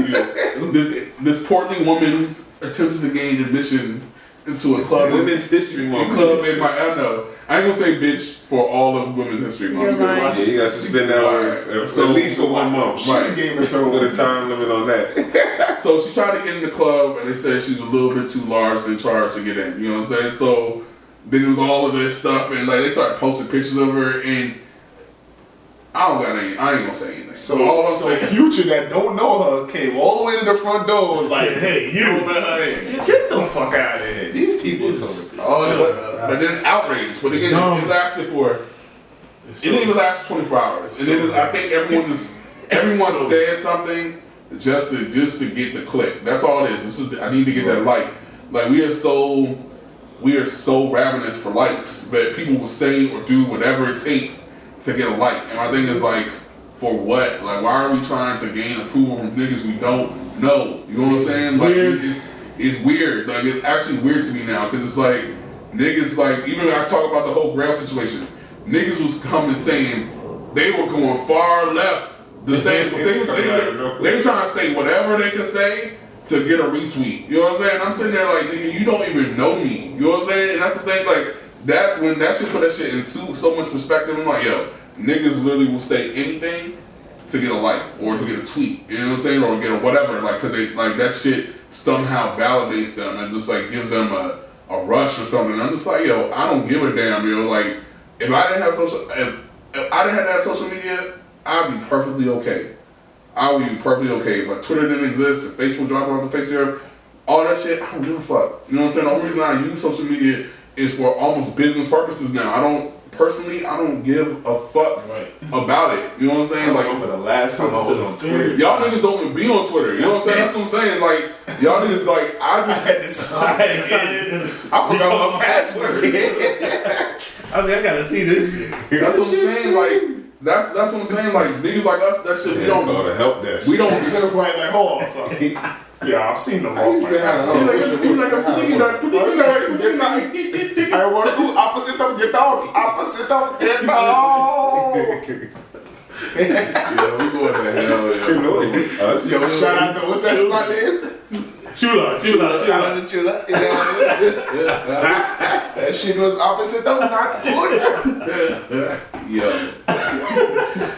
this, this portly woman attempted to gain admission into a club. Women's History Month. Club in my, I know. I ain't gonna say bitch for all of Women's History Month. You're You can lying. Yeah, you gotta suspend that one Right. at least for one month. She Right. Game of Put a time limit on that. So she tried to get in the club, and they said she's a little bit too large to charge to get in. You know what I'm saying? So then it was all of this stuff, and like they started posting pictures of her, and I don't got any. I ain't gonna say anything. So, all I'm so saying, Future that don't know her came all the way to the front door. And Was like, hey, you. "Don't let her in. Get the fuck out of here. These people are so retarded. but, uh, but then outrage. But again, Dumb. it lasted for. It didn't even last 24 hours, and then I think everyone just everyone said something just to just to get the click. That's all it is. This is I need to get that like. Like we are so we are so ravenous for likes that people will say or do whatever it takes to get a like. And my thing is like, for what? Like, why are we trying to gain approval from niggas we don't know? You know what I'm saying? Like, Weird. it's it's weird. Like, it's actually weird to me now because it's like niggas like even when I talk about the whole Grail situation, niggas was coming saying they were going far left. The same, they, were- they, they were trying to say whatever they could say to get a retweet. You know what I'm saying? I'm sitting there like, nigga, you don't even know me. You know what I'm saying? And that's the thing, like, that's when that shit put that shit in so, so much perspective. I'm like, yo, niggas literally will say anything to get a like or to get a tweet. You know what I'm saying? Or get a whatever. Like, cause they, like, that shit somehow validates them and just, like, gives them a, a rush or something. I'm just like, yo, I don't give a damn, yo. Like, if I didn't have social, if, if I didn't have to have social media, I'd be perfectly okay. I would be perfectly okay. But Twitter didn't exist, if Facebook dropped off the face of the earth, all that shit, I don't give a fuck. You know what I'm saying? The only reason I use social media is for almost business purposes now. I don't personally, I don't give a fuck Right. about it. You know what I'm saying? Like remember the last time I was on Twitter. y'all niggas don't even be on Twitter. You know what I'm saying? That's what I'm saying. Like y'all niggas like I I just had to sign. I forgot my password. I was like, I gotta see this shit. that's what I'm saying. Like that's that's what I'm saying. Like niggas like us, that shit we Yeah, call don't the help desk. we don't right, like, hold on. So, yeah, I've seen them I lost used my to have- password. You like a- you like a nigga that- nigga that- nigga I want to do opposite of get down. Opposite of get down. Yeah, we going to hell. Yeah. You know, it's us. Yo, shout out to what's that smart name? Chula, chula, chula. out Chula. You know what I mean? That shit was opposite of not good. Yo.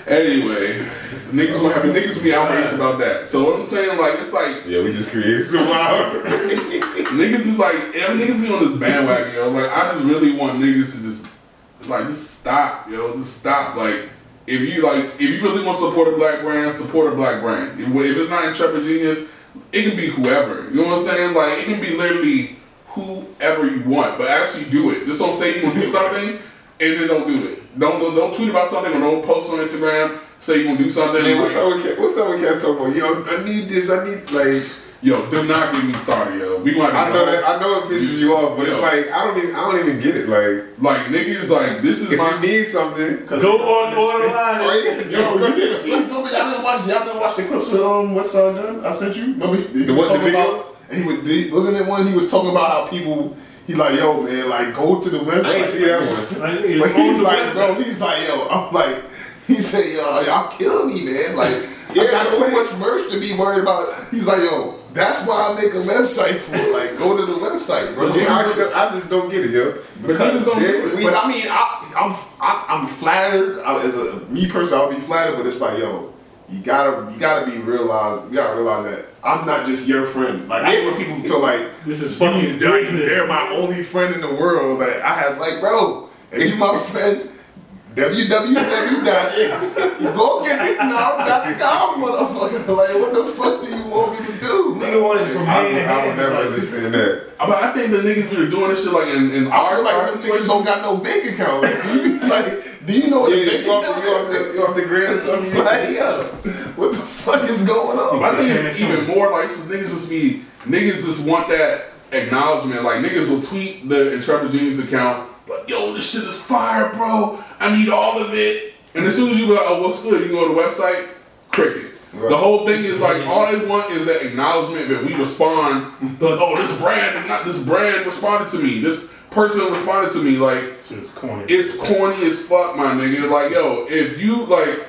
anyway, niggas will have niggas will be outraged about that. So what I'm saying, like, it's like Yeah, we just created some wild. niggas is like every niggas be on this bandwagon, yo. Like I just really want niggas to just like just stop, yo. Just stop. Like if you like if you really want to support a black brand, support a black brand. If if it's not Intrepid Genius, it can be whoever. You know what I'm saying? Like it can be literally whoever you want, but actually do it. Just don't say you gonna do something and then don't do it. Don't don't, don't tweet about something or don't post on Instagram. Say you gonna do something. Man, what's up with Cat? What's up with Cat? Yo, I need this. I need like. Yo, do not get me started, yo. We gonna I know that. I know it pisses you off, but Yo. it's like I don't even. I don't even get it. Like Like niggas, like this is if my you need something, Go on, go on the line. yeah, Yo, you to didn't see? Y'all didn't watch. Y'all didn't watch the clips of um what's uh done? I sent you. Remember he, he The was what, the talking video? about. And he was he, wasn't it one he was talking about how people. He like yo man like go to the website. I ain't see that one. Like, But he's like, website. bro, he's like, yo, I'm like, he said, yo, y'all kill me, man. Like, I got too much merch to be worried about. He's like, yo, that's why I make a website for. Like, go to the website, bro. But then I, I just don't get it, yo. But niggas don't Then it. we- but I mean, I, I'm I, I'm flattered. I, as a me person. I'll be flattered. But it's like, yo, you gotta you gotta be realized. You gotta realize that I'm not just your friend. Like, I hate when people feel like This is fucking they're, they're my only friend in the world. Like, I have like, bro, if you my friend. www.gogetitnow.com, motherfucker. Like, what the fuck do you want me to do? Nigga wanted from I, hand to I would never It's like, understand that. But I think the niggas that are doing this shit like in, in I our, feel like our them niggas situation. don't got no bank account. Like, do you, like, do you know what Yeah, a bank you off, account is? the, you off the grid or something? Like, yo, what the fuck is going on? I think it's even more like some niggas just be niggas just want that acknowledgement. Like niggas will tweet the Intrepid Genius account, like, yo, this shit is fire, bro. I need all of it. And as soon as you be like, oh, what's good? You go to the website, crickets. Right. The whole thing is like all they want is that acknowledgement that we respond. They're like, oh, this brand, not this brand responded to me. This person responded to me. Like Shit's corny. it's corny as fuck, my nigga. Like, yo, if you like,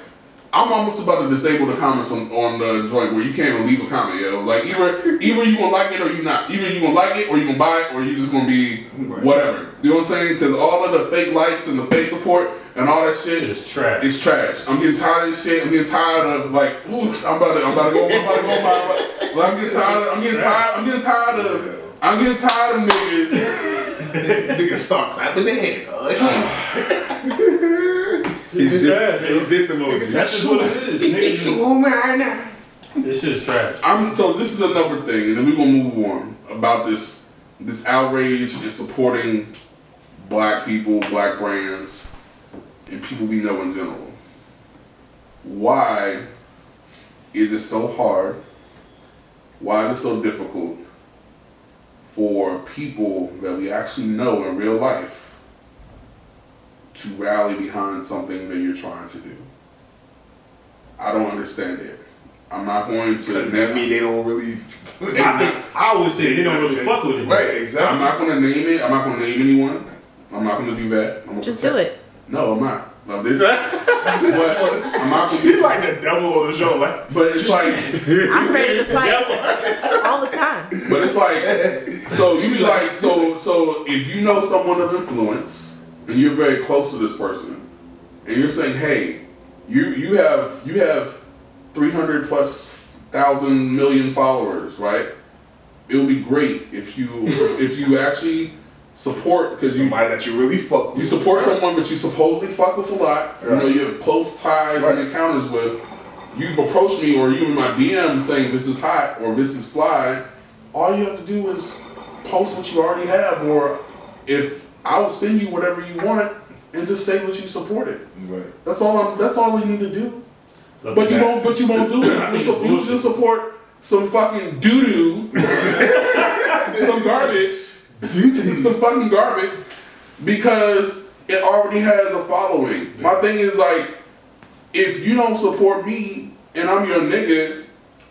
I'm almost about to disable the comments on, on the joint where you can't even leave a comment, yo. Like either either you gonna like it or you not. Either you gonna like it or you gonna buy it or you just gonna be whatever. You know what I'm saying? Because all of the fake likes and the fake support and all that shit Shit is trash. it's trash. I'm getting tired of this shit. I'm getting tired of like, ooh, I'm about to, I'm about to go, I'm about to go my, like, I'm getting tired. Of, I'm getting tired. I'm getting tired of. I'm getting tired of niggas. Niggas start clapping their hands. huh? He's It's just trash, he's this emoji. That's just what it is. Niggas, man. this shit is trash. I'm so this is another thing, and then we're gonna move on about this this outrage and supporting black people, black brands, and people we know in general. Why is it so hard? Why is it so difficult for people that we actually know in real life to rally behind something that you're trying to do? I don't understand it. I'm not going to. Does that mean they don't really? I think I always say they don't really fuck with it. Right, exactly. I'm not gonna name it. I'm not gonna name anyone. I'm not gonna do that. I'm gonna Just protect- do it. No, I'm not. Like this. but I'm not gonna. She's like the devil on the show. Like, But it's like, I'm ready to fight all the time. but it's like, so you like, so so if you know someone of influence and you're very close to this person, and you're saying, hey, you you have you have 300 plus thousand million followers, right? It would be great if you if you actually support because you somebody that you really fuck You support someone that you supposedly fuck with a lot. You know, you have close ties Right. and encounters with. You've approached me or you in my DM saying this is hot or this is fly. All you have to do is post what you already have, or if I will send you whatever you want and just say what you supported. Right. That's all. I'm, that's all you need to do. Look, But you man, won't. But you won't do it. think You, su- it's you just support some fucking doo doo, some garbage some fucking garbage because it already has a following. My thing is like, if you don't support me and I'm your nigga,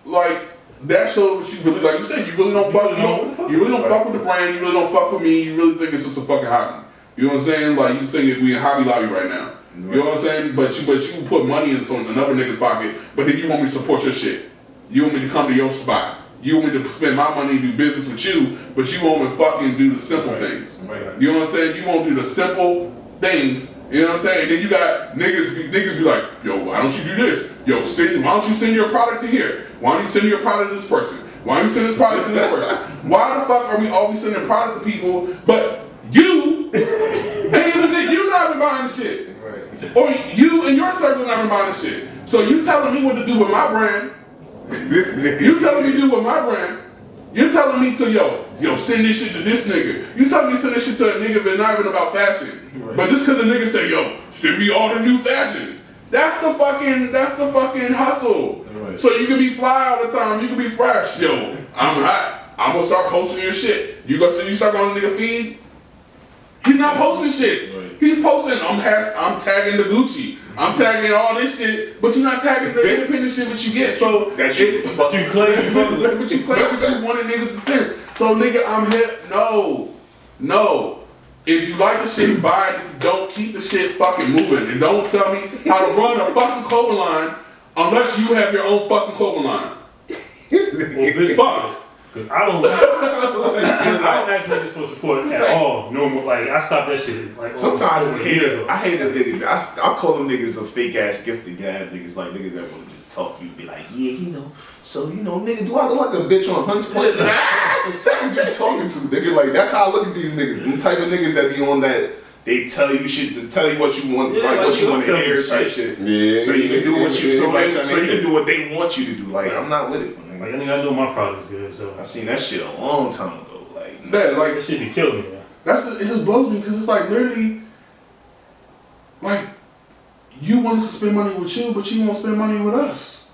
like that shows what you really like. You said you really don't fuck. You don't. You really don't fuck with the brand. You really don't fuck with me. You really think it's just a fucking hobby. You know what I'm saying? Like you saying we in Hobby Lobby right now. You know what I'm saying? But you but you put money in some another nigga's pocket. But then you want me to support your shit. You want me to come to your spot. You want me to spend my money and do business with you, but you won't fucking do the simple things. Right. You know what I'm saying? You won't do the simple things. You know what I'm saying? And then you got niggas be niggas be like, yo, why don't you do this? Yo, send why don't you send your product to here? Why don't you send your product to this person? Why don't you send this product to this person? Why the fuck are we always sending product to people, but you ain't even think you not even buying the shit? Right. Or you and your circle not even buying the shit. So you telling me what to do with my brand you telling me do with my brand. You're telling me to yo, yo, send this shit to this nigga. You telling me send this shit to a nigga but not even about fashion. But just cause the nigga say, yo, send me all the new fashions. That's the fucking that's the fucking hustle. Right. So you can be fly all the time, you can be fresh. Yo, I'm hot. I'm gonna start posting your shit. You go so you start on the nigga feed? He's not posting shit. Right. He's posting. I'm has, I'm tagging the Gucci. I'm tagging all this shit, but you're not tagging the independent shit that you get. So That you it- But you claim you fuck with it. but you claim what you wanted niggas to send. So nigga, I'm here. No, no. If you like the shit, buy it. If you don't, keep the shit fucking moving. And don't tell me how to run a fucking clothing line unless you have your own fucking clothing line. This Well, nigga. Fuck. Cause I don't, I don't ask niggas for support at all. Normal, like I stopped that shit. Like Sometimes I almost hate it. I hate the nigga. I, I call them niggas the fake ass gifted gab niggas, like niggas that want to just talk. you'd be like, yeah, you know. So you know, nigga, do I look like a bitch on Hunts Point? the fuck is you talking to, nigga? Like that's how I look at these niggas. The type of niggas that be on that. They tell you shit to tell you what you want, Yeah, like, like, what you don't want to hear, type shit. shit. Yeah, So you can do what you, so, Everybody they, so you can do what they want you to do. Like I'm not with it. man. Like I think I know my product's good, so I seen that shit a long time ago. Like Yeah, like that shit be killing me. Man. That's it. Just blows me because it's like literally, like you want us to spend money with you, but you won't spend money with us.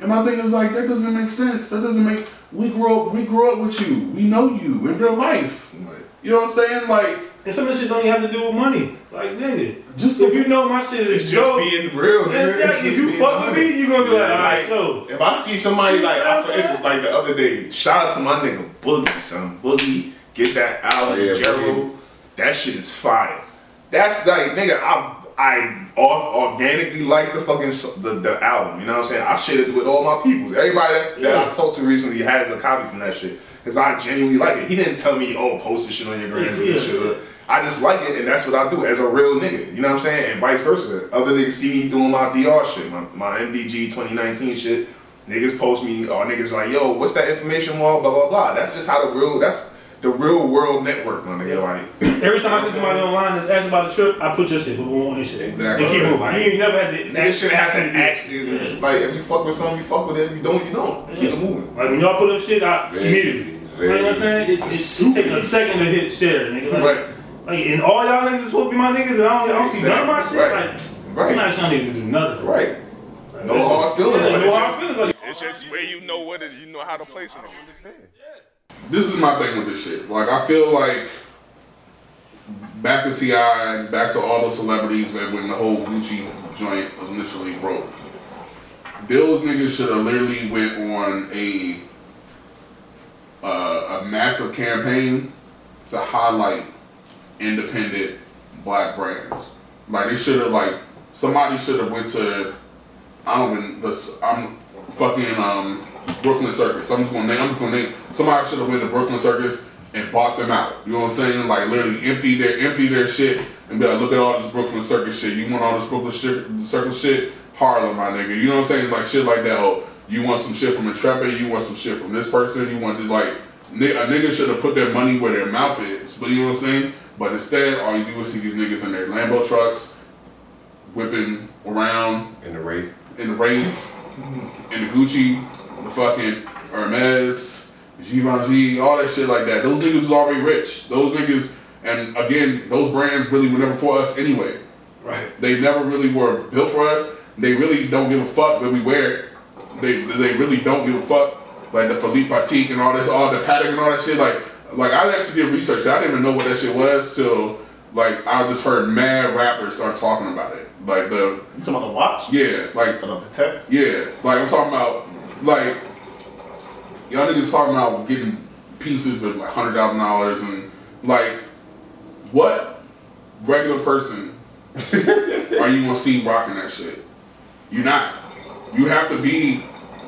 And my thing is like that doesn't make sense. That doesn't make. We grow up. We grow up with you. We know you in real life. You know what I'm saying? Like And some of this shit don't even have to do with money. Like nigga, just if you know my shit it's is just dope, being real, nigga. yeah, if you fuck with me, you're gonna be like, alright, so If I see somebody like, You I, what for instance, like the other day, shout out to my nigga Boogie, son. Boogie, get that album, Oh, yeah, Gerald. That shit is fire. That's like, nigga, I I organically like the fucking the, the album. You know what I'm saying? I shared it with all my peoples. Everybody that's, that I talked to recently has a copy from that shit because I genuinely like it. He didn't tell me, "Oh, post this shit on your gram." Yeah, shit. I just like it, and that's what I do as a real nigga. You know what I'm saying? And vice versa. Other niggas see me doing my DR shit, my, my MDG 2019 shit. Niggas post me, or niggas like, yo, what's that information wall? Blah blah blah. That's just how the real. That's the real world network, my nigga. Like, Every time I see somebody online that's asking about the trip, I put your shit, put boom on this shit. Exactly. And keep moving. Like, you ain't never had to. niggas should have to actually ask niggas. Like, if you fuck with something, you fuck with it. If you don't, you don't. Keep it moving. Like when y'all put up shit, I immediately. easy, You know what I'm saying? It, it, it take a second to hit share, nigga. Like, Right. like, and all y'all niggas is supposed to be my niggas, and I don't, I don't see none of my shit. Right. Like, Right. I'm not asking y'all niggas to do nothing. Right. Like, No hard feelings, Yeah, but no hard feelings. Like, It's just where you know what it, you know how to place it. This is my thing with this shit. Like I feel like back to T.I. back to all the celebrities that when the whole Gucci joint initially broke. Those niggas should have literally went on a uh, a massive campaign to highlight independent black brands. Like they should have like somebody should have went to I don't even I'm fucking um Brooklyn Circus. I'm just gonna name I'm just gonna name somebody should have went to Brooklyn Circus and bought them out. You know what I'm saying? Like literally empty their empty their shit and be like, look at all this Brooklyn Circus shit. You want all this Brooklyn shit, Circus shit? Harlem, my nigga. You know what I'm saying? Like shit like that. Oh, you want some shit from Intrepid? You want some shit from this person? You want to like a nigga should have put their money where their mouth is. But you know what I'm saying? But instead, all you do is see these niggas in their Lambo trucks, whipping around In the race. in the Wraith, in the Gucci, the fucking Hermes, Givenchy, all that shit like that. Those niggas was already rich. Those niggas, and again, those brands really were never for us anyway. Right. They never really were built for us. They really don't give a fuck when we wear it. They they really don't give a fuck. Like the Philippe Patek and all this, all the Patek and all that shit. Like like I actually did research. I didn't even know what that shit was till like I just heard mad rappers start talking about it. Like the You talking about the watch? yeah, like About the tech? yeah, like I'm talking about, like y'all niggas talking about getting pieces with like hundred thousand dollars and like what regular person are you gonna see rocking that shit? You're not. You have to be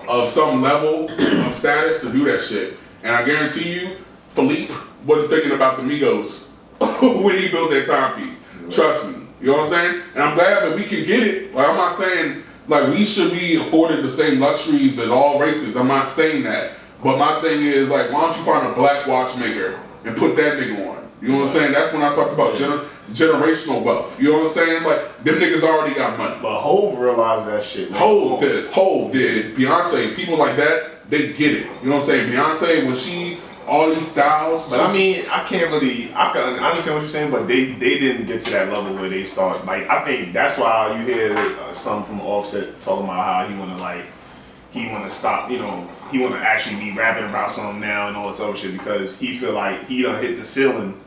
of some level of status to do that shit. And I guarantee you, Philippe wasn't thinking about the Migos when he built that timepiece. Trust me. You know what I'm saying? And I'm glad that we can get it. Like I'm not saying like we should be afforded the same luxuries as all races. I'm not saying that. But my thing is like, why don't you find a black watchmaker and put that nigga on? You know what I'm saying? That's when I talk about gener- generational wealth. You know what I'm saying? Like them niggas already got money. But Hov realized that shit. man. Hov did. Hov did. Beyonce, people like that, they get it. You know what I'm saying? Beyonce, when she, all these styles. But I mean, I can't really. I can I understand what you're saying, but they they didn't get to that level where they start. Like I think that's why you hear uh, some from Offset talking about how he want to like he want to stop. You know, he want to actually be rapping about something now and all this other shit because he feel like he done hit the ceiling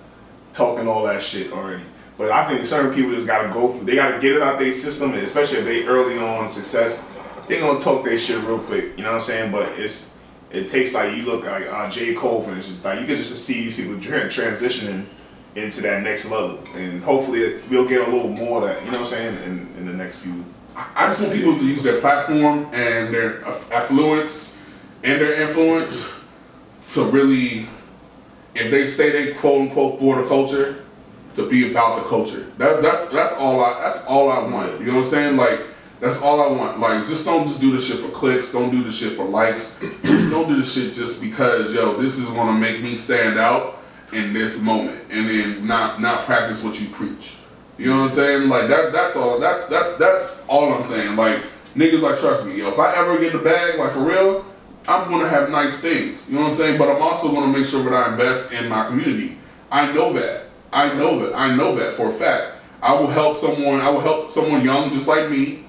talking all that shit already. But I think certain people just gotta go for. They gotta get it out their system, especially if they early on success, they gonna talk their shit real quick. You know what I'm saying? But it's it takes like you look like uh, J Cole instance, like you can just see these people tra- transitioning into that next level, and hopefully we'll get a little more of that. You know what I'm saying? In, in the next few. I just want people to use their platform and their affluence and their influence to really, if they say they quote unquote for the culture, to be about the culture. That, that's that's all I that's all I want. You know what I'm saying? Like that's all I want. Like just don't just do this shit for clicks. Don't do this shit for likes. don't do this shit just because yo this is gonna make me stand out in this moment, and then not not practice what you preach. You know what I'm saying? Like that. That's all. That's that's that's all I'm saying. Like niggas, like trust me, yo. If I ever get the bag, like for real, I'm gonna have nice things. You know what I'm saying? But I'm also gonna make sure that I invest in my community. I know that. I know that. I know that for a fact. I will help someone. I will help someone young, just like me,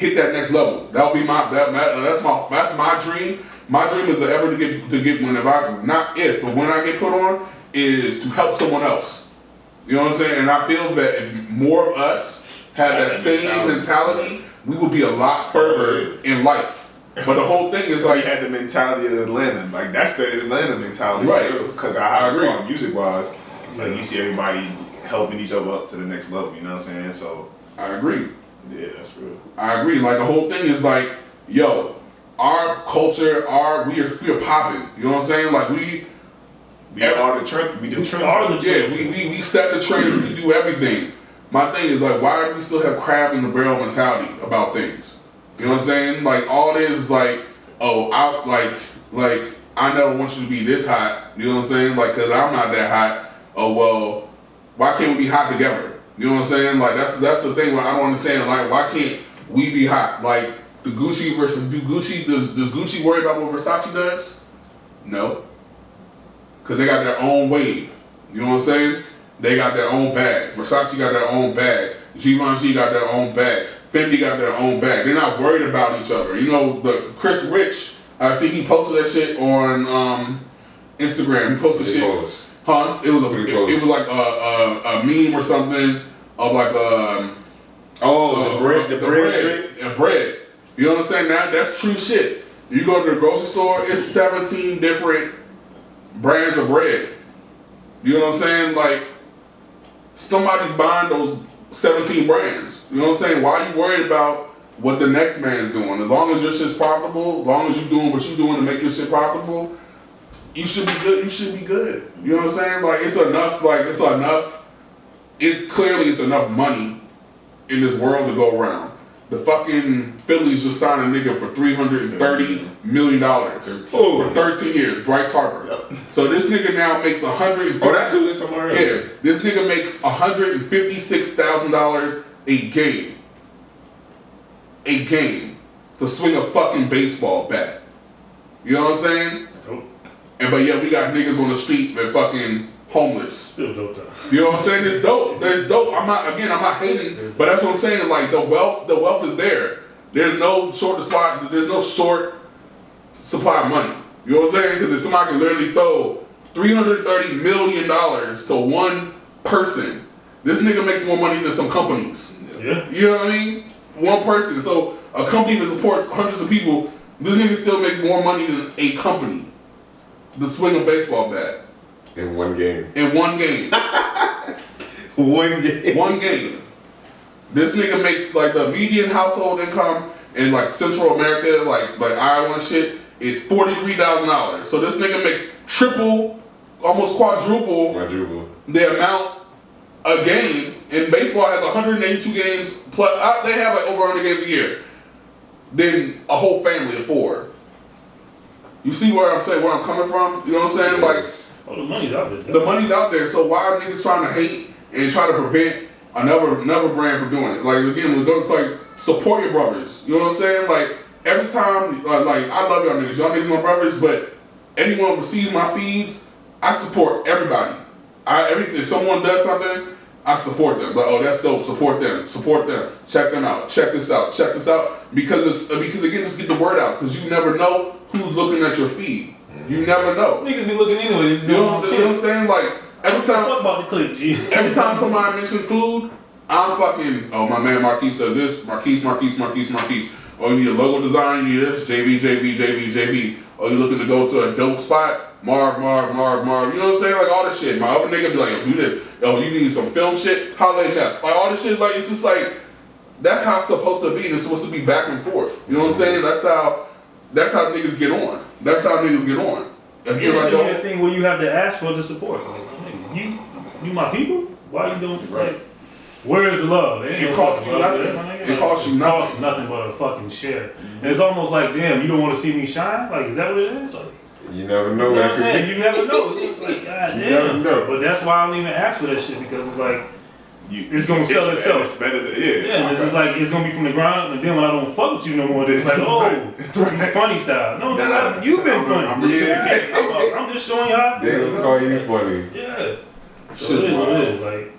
hit that next level. That'll be my that, that- that's my that's my dream. My dream is to ever to get to get when if I not if but when I get put on is to help someone else. You know what I'm saying? And I feel that if more of us had that same mentality, we would be a lot further in life. But the whole thing is He like had the mentality of Atlanta, like that's the Atlanta mentality, Right. Because I I, agree. agree. Music wise, like you see everybody helping each other up to the next level. You know what I'm saying? So I agree. Yeah, that's real. I agree. Like the whole thing is like, yo, our culture, our we are we are popping. You know what I'm saying? Like we, We are the trend. We the trend. are the yeah, we, we, we set the trends. we do everything. My thing is like, why do we still have crab in the barrel mentality about things? You know what I'm saying? Like all this is like, oh, I like like I never want you to be this hot. You know what I'm saying? Like, cause I'm not that hot. Oh well, why can't we be hot together? You know what I'm saying? Like that's that's the thing. Like, I don't understand. Like, why can't we be hot? Like the Gucci versus do Gucci does does Gucci worry about what Versace does? No, because they got their own wave. You know what I'm saying? They got their own bag. Versace got their own bag. Givenchy got their own bag. Fendi got their own bag. They're not worried about each other. You know, the Chris Rich. I see he posted that shit on um, Instagram. He posted shit. post. Huh? It was a, it, it was like a, a, a meme or something of like um Oh, the bread, the, bread, drink. bread, bread. You know what I'm saying? That that's true shit. You go to the grocery store, it's 17 different brands of bread. You know what I'm saying? Like somebody's buying those 17 brands. You know what I'm saying? Why are you worried about what the next man's doing? As long as your shit's profitable, as long as you're doing what you're doing to make your shit profitable, you should be good. You should be good. You know what I'm saying? Like it's enough. Like it's enough. It clearly is enough money in this world to go around. The fucking Phillies just signed a nigga for three hundred and thirty million dollars for thirteen years. Bryce Harper. So this nigga now makes a hundred. Oh, that's who it's somewhere. Yeah, this nigga makes hundred and fifty-six thousand dollars a game. A game to swing a fucking baseball bat. You know what I'm saying? Dope. And but yeah, we got niggas on the street that fucking homeless. Still dope though. You know what I'm saying? It's dope. It's dope. I'm not again. I'm not hating, but that's what I'm saying. Like the wealth, the wealth is there. There's no short supply. There's no short supply of money. You know what I'm saying? Because if somebody can literally throw 330 million dollars to one person, this nigga makes more money than some companies. Yeah. You know what I mean? One person. So a company that supports hundreds of people, this nigga still makes more money than a company. The swing a baseball bat In one game. in one game. One game. one game. This nigga makes like the median household income in like Central America, like like Iowa and shit, is forty three thousand dollars. So this nigga makes triple, almost quadruple Quadruple. the amount a game. And baseball has 182 games plus. Uh, they have like over 100 games a year. Then a whole family of four. You see where I'm saying where I'm coming from? You know what I'm saying? Like Oh, the money's out there. the money's out there, so why are niggas trying to hate and try to prevent another another brand from doing it? Like again, like support your brothers. You know what I'm saying? Like every time, uh, like I love y'all niggas, y'all niggas my brothers, but anyone who sees my feeds, I support everybody. I every if someone does something, I support them. But oh, that's dope. Support them. Support them. Check them out. Check this out. Check this out. Because it's because again, just get the word out. Because you never know who's looking at your feed. You never know. Niggas be looking anyway. They You know, what I'm, you know what I'm saying? Like every time, about the clip, G. every time somebody mentions food, I'm fucking. Oh, my man Marquise says this. Marquise, Marquise, Marquise, Marquise. Oh, you need a logo design. You need this. JB, JB, JB, JB. Oh, you looking to go to a dope spot? Marv, Marv, Marv, Marv. You know what I'm saying? Like all this shit. My other nigga be like, yo, do this. Yo, you need some film shit? Holla at Neff. Like all this shit. Like it's just like that's how it's supposed to be. It's supposed to be back and forth. You know what I'm saying? That's how. That's how niggas get on. That's how niggas get on. If It you're like, should be a thing where you have to ask for the support. Like, you, you my people. Why you doing Right. like? Where is the love? There ain't It costs you nothing. there. It costs you nothing. costs nothing but a fucking share. And it's almost like, damn, you don't want to see me shine. Like, is that what it is? Like, You never you know know what what I'm saying? You never know. It's like, god You damn. never know. But that's why I don't even ask for that shit because it's like, You, It's gonna sell better- itself. It's better than, yeah. yeah, and it's just like it's gonna be from the ground. And then when I don't fuck with you no more, it's like, oh, you funny style. No, nigga, Nah, you've been I'm- funny. I'm just Yeah, saying. I'm, I'm just showing you how. I They feel. gonna call you funny. Yeah. So Shit, it is what it is. Like,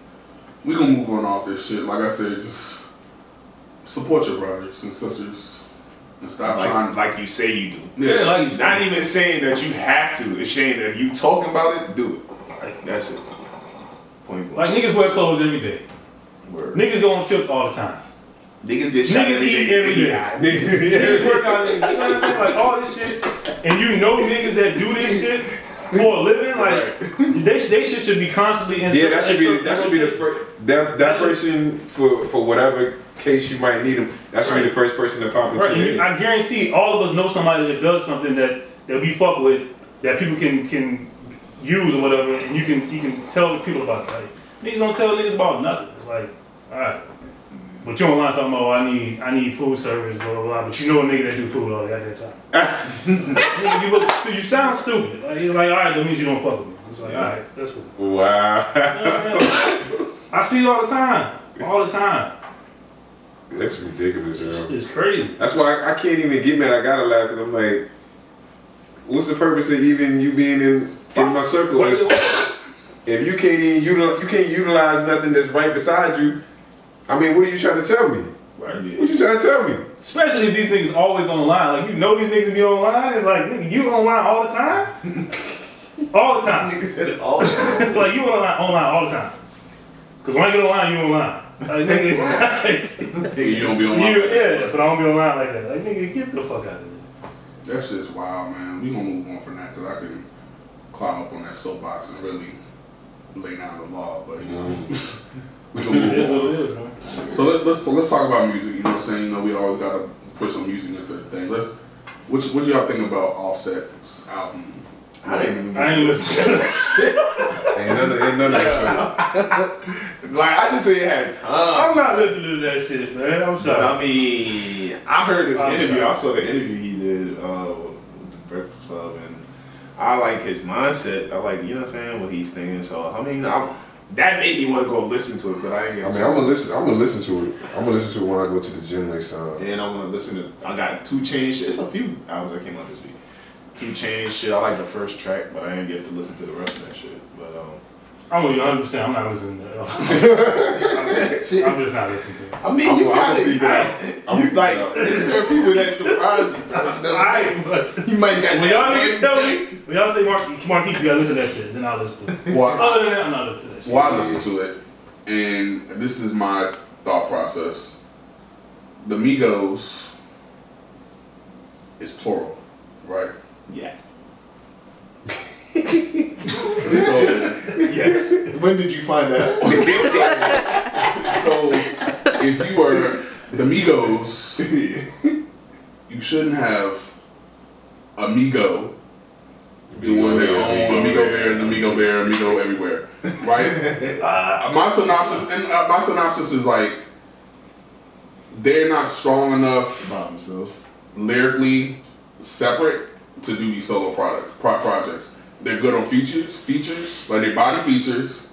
we gonna move on off this shit. Like I said, just support your brothers and sisters and stop trying. Like, like you say you do. yeah, like you Not said. even saying that you have to. It's saying that if you talking about it, do it. Like, That's it. Point like niggas wear clothes every day. Word. Niggas go on trips all the time. Niggas get shot Niggas every eat day. every day. die. Niggas work out, you know what I'm saying? Like all this shit, and you know niggas that do this shit, for a living. Like they they should, should be constantly in. Yeah, that should be that should be the first that that person for for whatever case you might need them. That should be the first person to pop into Right, you. I guarantee all of us know somebody that does something that that we fuck with that people can can use or whatever, and you can you can tell the people about it. Like niggas don't tell niggas about nothing. It's like, all right. But you online talking about, oh, I need, I need food service, blah, blah, blah. But you know a nigga that do food all the goddamn time. Ah. Nigga, you look, you sound stupid. Like, you're like, all right, that means you don't fuck with me. It's like, all right, that's cool. Wow. I see it all the time, all the time. that's ridiculous, It's, bro. it's crazy. That's why I, I can't even get mad. I gotta laugh because I'm like, what's the purpose of even you being in in my circle? What- If, if you can't even utilize, you can't utilize nothing that's right beside you. I mean, what are you trying to tell me? Right. What you trying to tell me? Especially if these niggas always online. Like you know these niggas be online. It's like nigga, you online all the time. all the time. Nigga said it all the time. like you online online all the time. Cause when I get online, you online. Like nigga, I take You don't be on my you, yeah, but I don't be online like that. Like nigga, get the fuck out of here. That shit's wild, man. We gonna move on from that because I can climb up on that soapbox and really lay down the law, but you know, we gonna It is what move it on. is, man. So let, let's let's talk about music. You know what I'm saying? You know, we always gotta put some music into the thing. Let's. What what y'all think about Offset's album? I didn't even I ain't listen to that shit. Ain't none of, ain't none of that like I just say it had time. I'm not listening to that shit, man. I'm But sorry. I mean, I heard this I'm interview. sorry. I saw the interview he did uh, with the Breakfast Club, and I like his mindset. I like, you know what I'm saying, what he's thinking. So, I mean, I, that made me want to go listen to it, but I ain't gonna I mean, I'm gonna listen. I'm gonna listen to it. I'm gonna listen to it when I go to the gym next time. And I'm gonna listen to. I got 2 Chainz. It's a few albums that came out this week. 2 Chainz shit. I like the first track, but I didn't get to listen to the rest of that shit. But um, I'm you 100. percent I'm not listening to that. I'm just not listening to it. I mean, I'm- you got gonna leave it I'm You like leave it out. there's certain people that surprise you. Alright, but You might got when y'all niggas tell me, when y'all say Mark, Marquise, you gotta listen to that shit, then I'll listen to it. Well, Other than that, I'm not listening to that shit. well, I listen to it, and this is my thought process. The Migos is plural, right? Yeah. So. Yes. when did you find that? So, if you were the Migos, you shouldn't have Amigo doing their own Amigo Bear, the Amigo Bear, Amigo everywhere, right? Uh, my synopsis and uh, my synopsis is like they're not strong enough By themselves. lyrically separate to do these solo product pro- projects. They're good on features, features like they body features,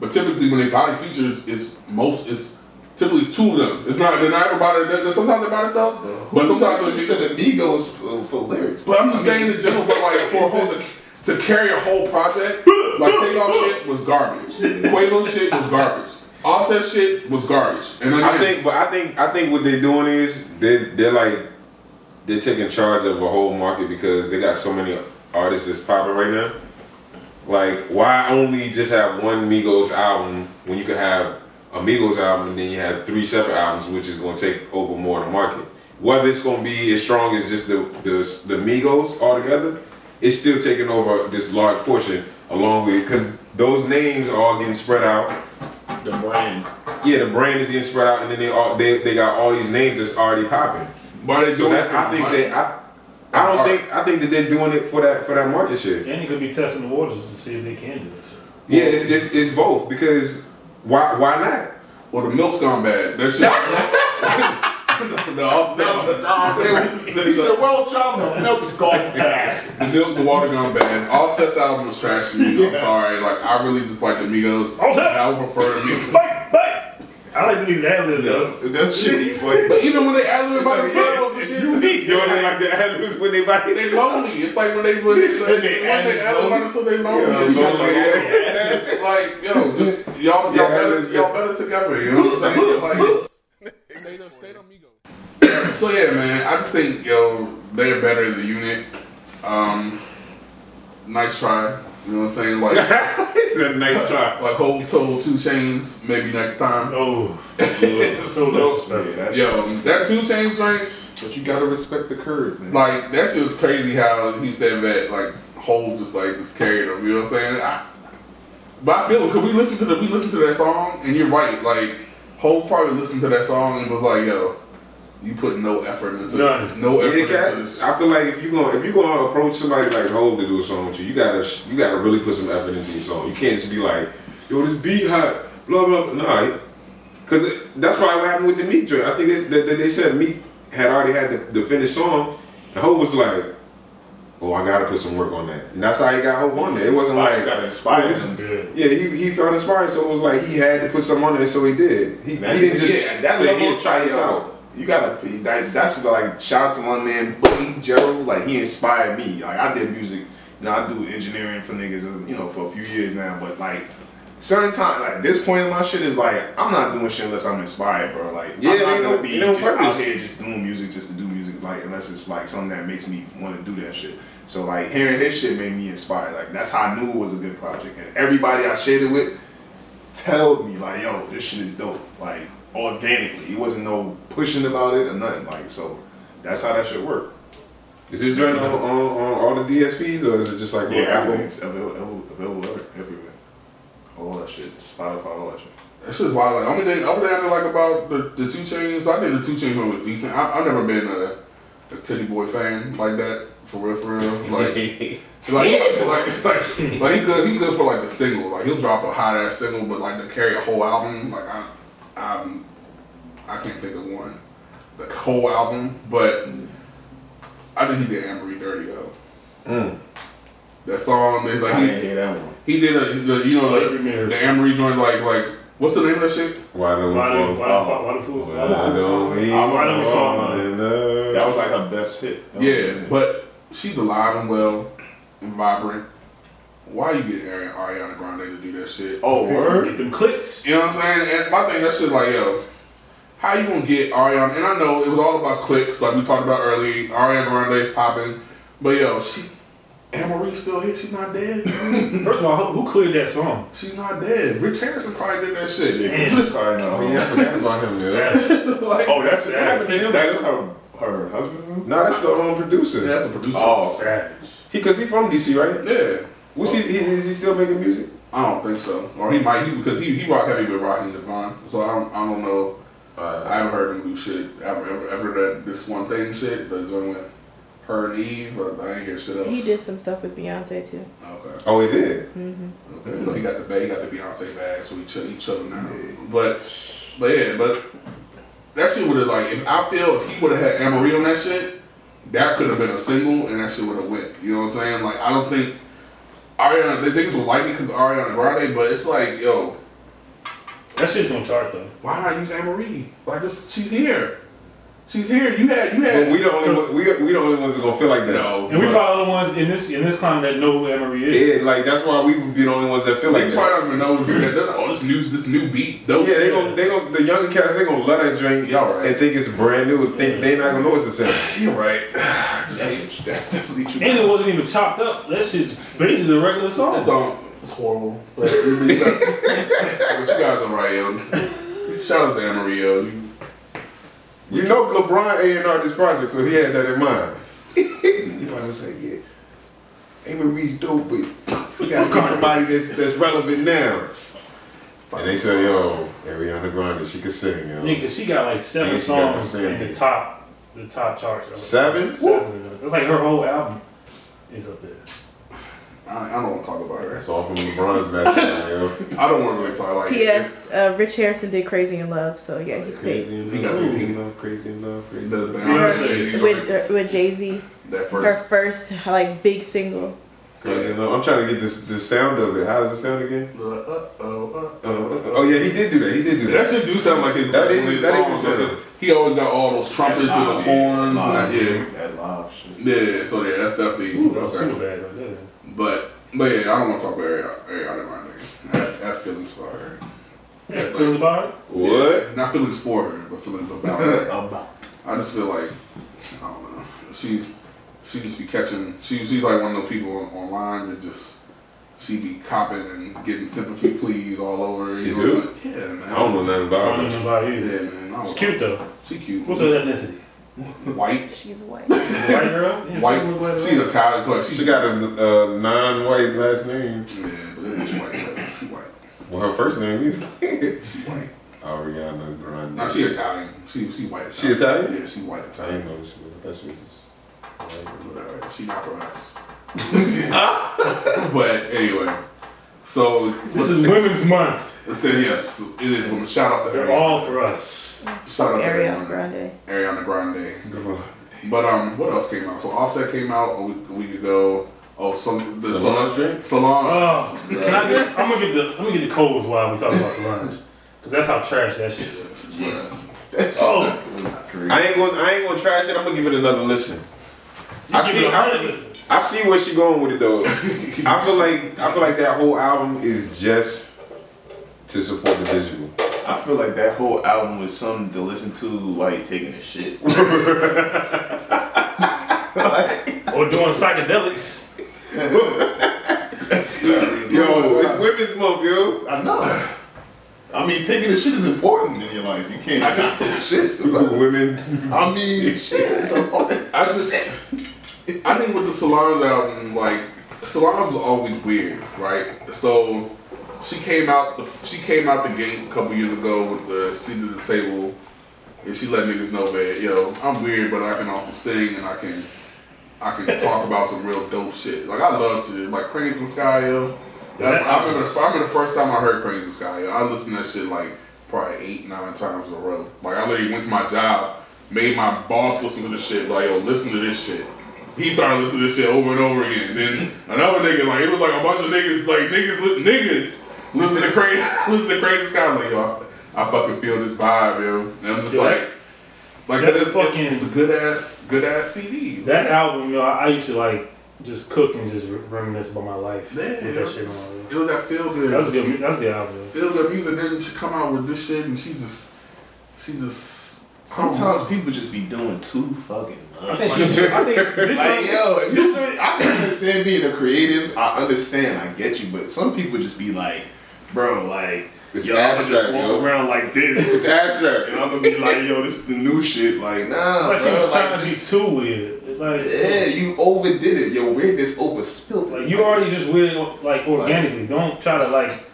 but typically when they body features, is most is typically it's two of them. It's not they're not everybody. They're, they're- sometimes they're by themselves, but sometimes listens they're- to the Migos for, for lyrics. But I'm just I mean, saying in general. But like for a whole to, to carry a whole project, like Takeoff shit was garbage. Quavo shit was garbage. Offset shit was garbage. And I think, but I think, I think what they're doing is they they're like they're taking charge of a whole market because they got so many artists that's popping right now. Like, why only just have one Migos album when you could have a Migos album and then you have three separate albums, which is going to take over more of the market. Whether it's going to be as strong as just the the the Migos altogether, it's still taking over this large portion along with because those names are all getting spread out. the brand. Yeah, the brand is getting spread out, and then they all they, they got all these names that's already popping. But they So that, I think money? that I, I don't think I think that they're doing it for that for that market share. Dany could be testing the waters to see if they can do that shit. Yeah, it's, it's it's both because why why not? Well, the milk's gone bad. That shit. the, the, off, the, the, He said, "Well, Jon, the milk's gone bad." the milk, the water gone bad. Offset's album was trash to me. I'm sorry. Like I really just like the Migos. Offset! I would prefer Amigos. Migos. Fight, fight! I like these ad libs though. That shit be funny. But even when they ad lib by It's- themselves, it's- it's, it's unique. Doing it like the ad when they buy They lonely. It's like when they when they, It's when when they, they when they ad ad lib by themselves, they lonely. Yeah, and shit. lonely, Like, yeah. It's like yo, just y'all y'all Yeah, better y'all better together. You know what I'm saying? Like. Stay the state amigos. so yeah, man, I just think yo they're better as a unit. Um, nice try. You know what I'm saying? Like it's a nice try. like whole total 2 Chainz. Maybe next time. Oh, so so, disrespectful. Yo, that 2 Chainz joint. But you gotta respect the curve, man. Like that shit was crazy how he said that like Hov just like just carried him. You know what I'm saying? I, but I feel because we listened to the we listened to that song, and you're right. Like Hov probably listened to that song and was like, "Yo, you put no effort into None. no effort cat- into this." I feel like if you gonna if you gonna approach somebody like Hov to do a song with you, you gotta you gotta really put some effort into your song. You can't just be like, yo, this beat hot, blah blah. blah. Nah, because that's probably what happened with the Meek joint. I think they, they, they said Meek had already had the, the finished song, and Hov was like, oh, I gotta put some work on that, and that's how he got Hov on there. It wasn't like. got inspired him. Yeah, he, he felt inspired, so it was like he had to put some on there, so he did. He, he didn't just yeah, that's say level he of try this out. Yo. You gotta be that, that's like shout out to my man Buddy Joe. Like he inspired me. Like I did music, you know, I do engineering for niggas, you know, for a few years now. But like certain time, like this point in my shit is like I'm not doing shit unless I'm inspired, bro. Like Yeah, I'm not gonna no- be just out here just doing music just to do music. Like unless it's like something that makes me want to do that shit. So like hearing his shit made me inspired. Like that's how I knew it was a good project. And everybody I shared it with tell me like, yo, this shit is dope. Like organically. It wasn't no pushing about it or nothing. Like so that's how that should work. Is this joint on, on, on all the DSPs or is it just like on Yeah, Apple? everything's available, available everywhere. All that shit. Spotify, all that shit. That shit's wild. Like, only thing, only thing I know, like about the, the 2 Chainz, I think the 2 Chainz one was decent. I, I've never been a, a Tity Boi fan like that, for real, for real. Like, like, he- like, like, like, he good, he good for like the single. Like, he'll drop a hot ass single, but like to carry a whole album, like, I, I'm, I can't think of one. The whole album, but I think he did Amerie dirty though. Mm. That song, they, like I he, didn't hear that one. he did a, the, you know, Like, the, Ramirez. the Amerie joint, like, like, what's the name of that shit? Why don't Why the we why fall? the fool? Why don't we Why don't we fall fall? in That was like her best hit. That Yeah, but she's alive and well and vibrant. Why you get Ari- Ariana Grande to do that shit? Oh, word? Get them clicks. You know what I'm saying? And my thing, that shit like, yo, how you gonna get Ariana? And I know it was all about clicks, like we talked about earlier. Ariana Grande is popping, but yo, she, Amerie's still here. She's not dead. First of all, who, who cleared that song? She's not dead. Rich Harrison probably did that shit. Yeah, 'cause she's probably not- Oh yeah, I forgot about him, man. Savage. like, Oh, that's What happened to him? That's her her husband. No, that's the um, producer. yeah, that's a producer. Oh, Savage. He, cause he from DC, right? yeah. Was he, he? Is he still making music? I don't think so. Or he might he because he he rock heavy with Raheem DeVaughn. So I don't I don't know. Uh, I haven't heard him do shit ever ever ever that this one thing shit. But joint with her and Eve, but I ain't hear shit else. He did some stuff with Beyonce too. Okay. Oh, he did. Mm-hmm. Okay. So he got the bag, he got the Beyonce bag, so he chill, he chilling now. But but yeah, but that shit would have like if I feel if he would have had Amerie on that shit, that could have been a single and that shit would have went. You know what I'm saying? Like I don't think Ariana, the niggas would like it because Ariana Grande, but it's like yo, That shit's gonna chart though. why not use Amerie? Like just she's here, she's here. You had you had But we the only one, we, we the only ones that gonna feel like that. no, And we but- probably the ones in this in this climate that know who Amerie is. Yeah, like that's why we be the only ones that feel like They that. probably don't even know who that. They're like, oh, this new, this new beat's dope. Yeah, they gonna, they gonna, the younger cats, they gonna love that drink Y'all right. and think it's brand new. Think they not gonna know it's the same. You're right. Just that's, that's definitely true. And it wasn't even chopped up. That shit's basically a regular song. It's um, it's horrible. But, but you guys are right, yo. Shout out to Amarillo. You, You know, LeBron A and R this project, so he had that in mind. probably was like, yeah, Amerie's dope, but we gotta get somebody that's that's relevant now. And they say, yo, Ariana Grande, she can sing, yo. Nigga, she got like seven And songs in the top, the top charts. Seven? Seven. That's like her whole album is up there. I, I don't want to talk about her. That's all from LeBron's basketball, yo. I don't want to really talk like P.S. Uh, Rich Harrison did "Crazy in Love," so yeah, he's paid Crazy in He got crazy in love, crazy in love, crazy The, in love. Beyonce with uh, with Jay Z. that first. Her first. first like big single. Crazy in love. I'm trying to get this the sound of it. How does it sound again? Uh, uh, oh, uh, Uh, oh yeah, he did do that. He did do That that. shit do sound like his. That is- his that is song, his sound. He always got all those trumpets and the Live, horns. and that, yeah. That live shit. Yeah, so yeah, that's definitely. Ooh, that's that's super bad right there. But but yeah, I don't want to talk about Ariana, Ariana Grande. I have, I have feelings for her. Yeah, feelings about it. What? Not feelings for her, but feelings about her. About. I just feel like I don't know. She she just be catching. She she's like one of those people online that just she be copping and getting sympathy pleas all over. She you know, do? like, yeah, man. I don't know nothing I about don't it. know about Yeah, either. man. I She's don't cute though. She cute. What's her ethnicity? white, She's white. White girl? Yeah, white. she look She's. Italian, so like she, She got a uh, non-white last name. Yeah, but it white. but She white. Well, her first name is She white. Ariana Grande. No, she Italian. She she white. She Italian? Yeah, she white I Italian. didn't know she was. I thought she was just. Whatever. She not for us. but anyway, so This is Women's Month. it says yes. It is. women. Shout out to They're Ariana. all for us. Shout out to Ariana Ariana. Grande. Ariana Grande. But um, what else came out? So Offset came out a week, a week ago. Oh, some the Solange drink? Solange. Oh, can I get? I'm gonna get the. I'm gonna get the codes while we talk about Solange, because that's how trash that shit is. Oh, I ain't gonna. I ain't gonna trash it. I'm gonna give it another listen. I see. it a I see. listens. I see where she going with it though. I feel like I feel like that whole album is just to support the visual. I feel like that whole album was something to listen to while you're taking a shit. like, Or doing psychedelics. that's, Yo, it's Women's Month, yo. I know. I mean, taking a shit is important in your life. You can't just take shit. Like, Women. I mean, shit is important. I just, I think with the Solange album, like Solange was always weird, right? So she came out, the, she came out the gate a couple years ago with the seat of the table, and she let niggas know that yo, I'm weird, but I can also sing and I can, I can talk about some real dope shit. Like I love shit, like Cranes in the Sky, yo. I, I remember, I remember the first time I heard Cranes in the Sky, yo. I listened to that shit like probably eight, nine times in a row. Like I literally went to my job, made my boss listen to the shit, like yo, listen to this shit. He started listening to this shit over and over again. Then another nigga, like it was like a bunch of niggas, like niggas, niggas, listen to crazy, listen to crazy Sky. I'm like yo, I, I fucking feel this vibe, yo. And I'm just Yeah. like, like That fucking- it's a good ass, good ass CD. That album, yo, I, I used to like just cook and just re- reminisce about my life Yeah, with that shit on. It was that feel good. Good. That's good album. Feel good music. Then she come out with this shit, and she just, she just. Sometimes people just be doing too fucking much. I think. I think this Like yo, if this you, one- I can understand being a creative. I understand, I get you, but some people just be like, bro, like, It's yo, I'm gonna just abstract, walk yo. around like this, It's abstract. and I'm gonna be like, yo, this is the new shit. Like, nah, It's like she bro, was trying like to be too weird. It's like, Yeah, you overdid it. Your weirdness overspilled. like you already just weird, like organically. Don't try to like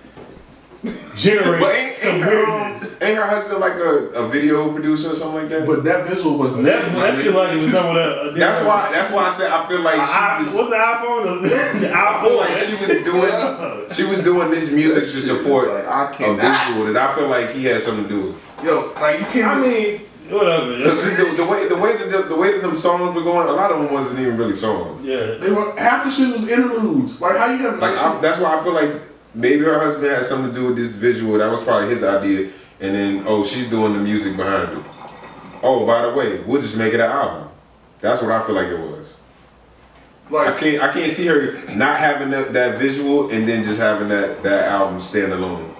generate But ain't, some ain't, her, um, ain't her husband like a, a video producer or something like that? But that visual was That, that shit like it was done with a. a that's why. That's why I said I feel like I, she was. what's the iPhone? The, the I feel iPhone. like she was doing. She was doing this music to support Like, I a cannot. visual that I feel like he had something to do with. Yo, like you can't. I mean, whatever. Because the, the way the way that the, the way that them songs were going, a lot of them wasn't even really songs. Yeah. they were half the shit was interludes. Like how you have Like I, that's why I feel like maybe her husband had something to do with this visual. That was probably his idea. And then oh, she's doing the music behind it. Oh, by the way, we'll just make it an album. That's what I feel like it was. Like I can't I can't see her not having that, that visual and then just having that that album stand alone.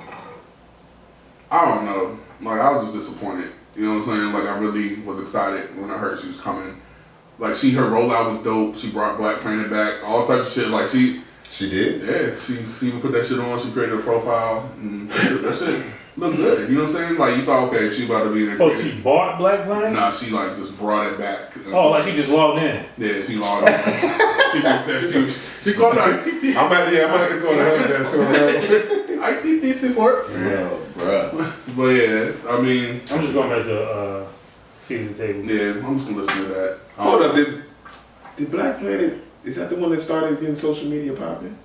I don't know. Like I was just disappointed. You know what I'm saying? Like I really was excited when I heard she was coming. Like she her rollout was dope. She brought Black Planet back. All types of shit. Like she She did. yeah she she even put that shit on. She created a profile. And that shit, that shit looked good. You know what I'm saying? Like you thought okay she about to be in a Oh, creative- she bought Black Planet? Nah, she like just brought it back. Oh, like she just logged in. yeah, she logged in. she just said she was, she called her ITT. I'm about to yeah, I'm about to go to her that soon. ITT it works. Bro, bro. But yeah, I mean, I'm just going back to uh, seat at the table. yeah, I'm just gonna listen to that. Hold up, did, did Black Planet is that the one that started getting social media popping?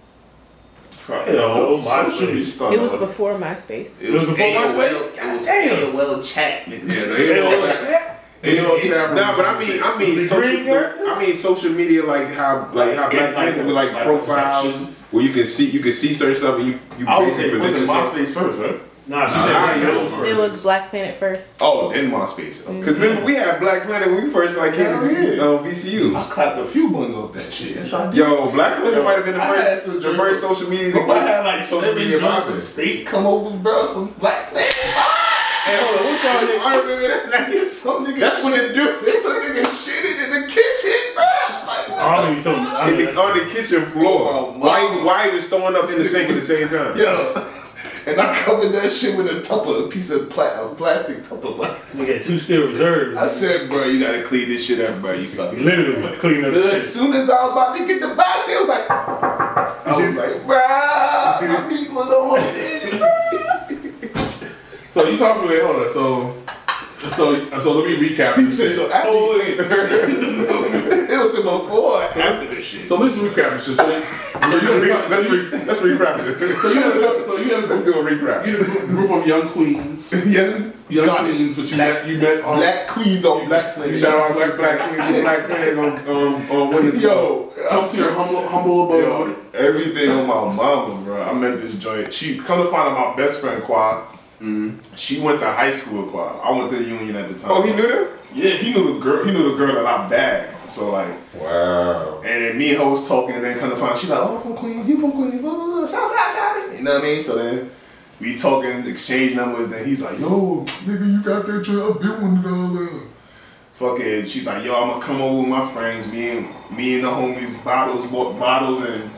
Probably. Yo, social MySpace. It was with- before MySpace. It was It was before AOL. MySpace? It was Damn. AOL chat, nigga. Yeah, Hey, they all shit. They all chat Nah, but I mean, I mean, social. I mean, social media, like how, like how Black like Planet with like, like profiles section. where you can see, you can see certain stuff, and you, you I would say basically it was present in yourself. MySpace first, right? Nah, she Nah, said nah, Black yo. First. It was Black Planet first. Oh, then MySpace. Okay. Cause remember, we had Black Planet when we first like came to Hell V- yeah. uh, VCU. I clapped a few buns off that shit. Yes, I did. Yo, Black Planet might have been the first, some the drink. first social media. Bro, I had like social seven media jumps state come over, bro, from Black Planet. Hey, hold on, what's y'all niggas? I remember that night. Some nigga That's when it do. This some nigga shitted in the kitchen, bro. Like, I don't even told me. I In the, on the kitchen floor. Oh, why, why he was throwing up in the sink at the same time? Yo, and I covered that shit with a tupper, a piece of pla- a plastic tupper. You got two still reserves. I said, bro, you gotta clean this shit up, bro. You fucking. literally clean up As soon as I was about to get the box, it was like, I was like, bruh, my meat was almost in. So you talking about hold on. So so so let me recap. He said, so after Oh, you taste the shit, it was before after the shit. So let's recap this shit. So, so you had let's so re, let's recap it. so you had a- so you had a let's group, do a recap. you had a group- group of young queens, yeah, young goddess, queens that you black, met you met on black queens on black You ladies. shout out to Black Queens, Black Queens on on on what is Yo, come to your humble humble abode. Yo, everything on my mama, bro. I met this joint. She come to find out my best friend Quad. Mm-hmm. She went to high school with Quad. I went to Union at the time. Oh, he knew that. Yeah, he knew the girl. He knew the girl that I bagged. So like, Wow. and then me and her was talking, and then come to find, she like, oh, I'm from Queens, you from Queens, blah, blah, blah, Southside, got it. You know what I mean? So then we talking, exchange numbers. Then he's like, yo, nigga, you got that job, been one of all uh. Fucking, she's like, yo, I'm gonna come over with my friends. Me and me and the homies bottles, bought bottles and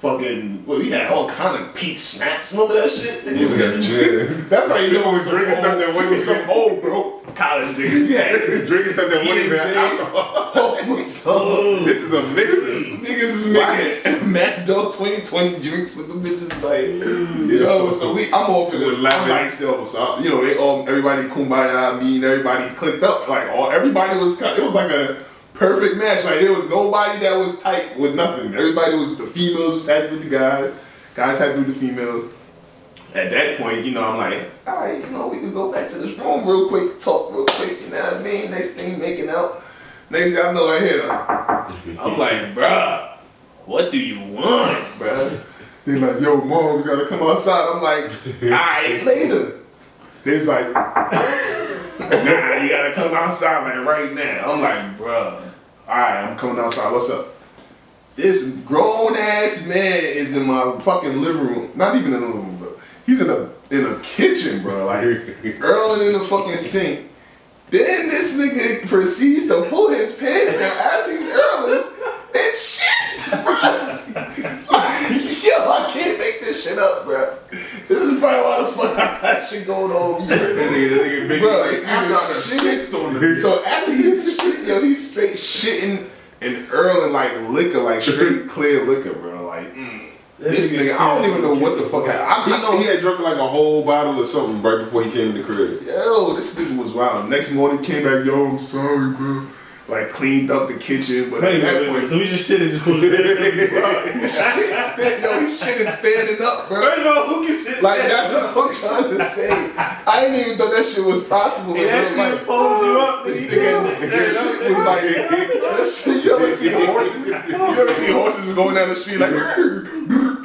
fucking. Well, we had all kind of Pete snacks. Remember that shit? Yeah. That's how you know People was drinking old- stuff that wasn't some old bro college nigga. Yeah, Drinking stuff that wasn't even Yeah. alcohol. oh, what's up? This is a mixer. Niggas is making Mad Dog 2020 drinks with the bitches like, yo. So we, I'm off to this. I'm Eleven. myself. So I- you know, they all, everybody kumbaya, me and everybody clicked up. Like all, everybody was. kind- It was like a perfect match. Like there was nobody that was tight with nothing. Everybody was the females was happy with the guys. Guys happy with the females. At that point, you know, I'm like, all right, you know, we can go back to this room real quick, talk real quick. You know what I mean? Next thing, making out. Next thing I know, I hear her. I'm like, bruh, what do you want, bruh? They're like, yo, mom, we gotta come outside. I'm like, alright, later. They's like, nah, you gotta come outside like right now. I'm like, bruh, alright, I'm coming outside. What's up? This grown ass man is in my fucking living room. Not even in the living room, bro. He's in a in a kitchen, bro. Like earling in the fucking sink. Then this nigga proceeds to pull his pants down as he's earling and shit, bro. Yo, I can't make this shit up, bro. This is probably why the fuck I got shit going on That here. nigga, that nigga big Bro, like, after I nigga done shit. So after he's shit, yo, he's straight shitting and earling like liquor, like straight clear liquor, bro. Like mm. this nigga, I don't even know what the fuck happened. I, He, I know, he had drunk like a whole bottle or something right before he came to the crib. Yo, this nigga was wild. Next morning came back, yo, I'm sorry, bro. Like cleaned up the kitchen, but Wait at that minute, point, so we just shit and just put it shit, stand, yo, he shit is standing up, bro. First of all, who can shit Like that's up? what I'm trying to say. I didn't even thought that shit was possible. Hey, in that real shit folds you up. This nigga. nigga, this shit was like, that shit, you ever see horses? You ever see horses going down the street like,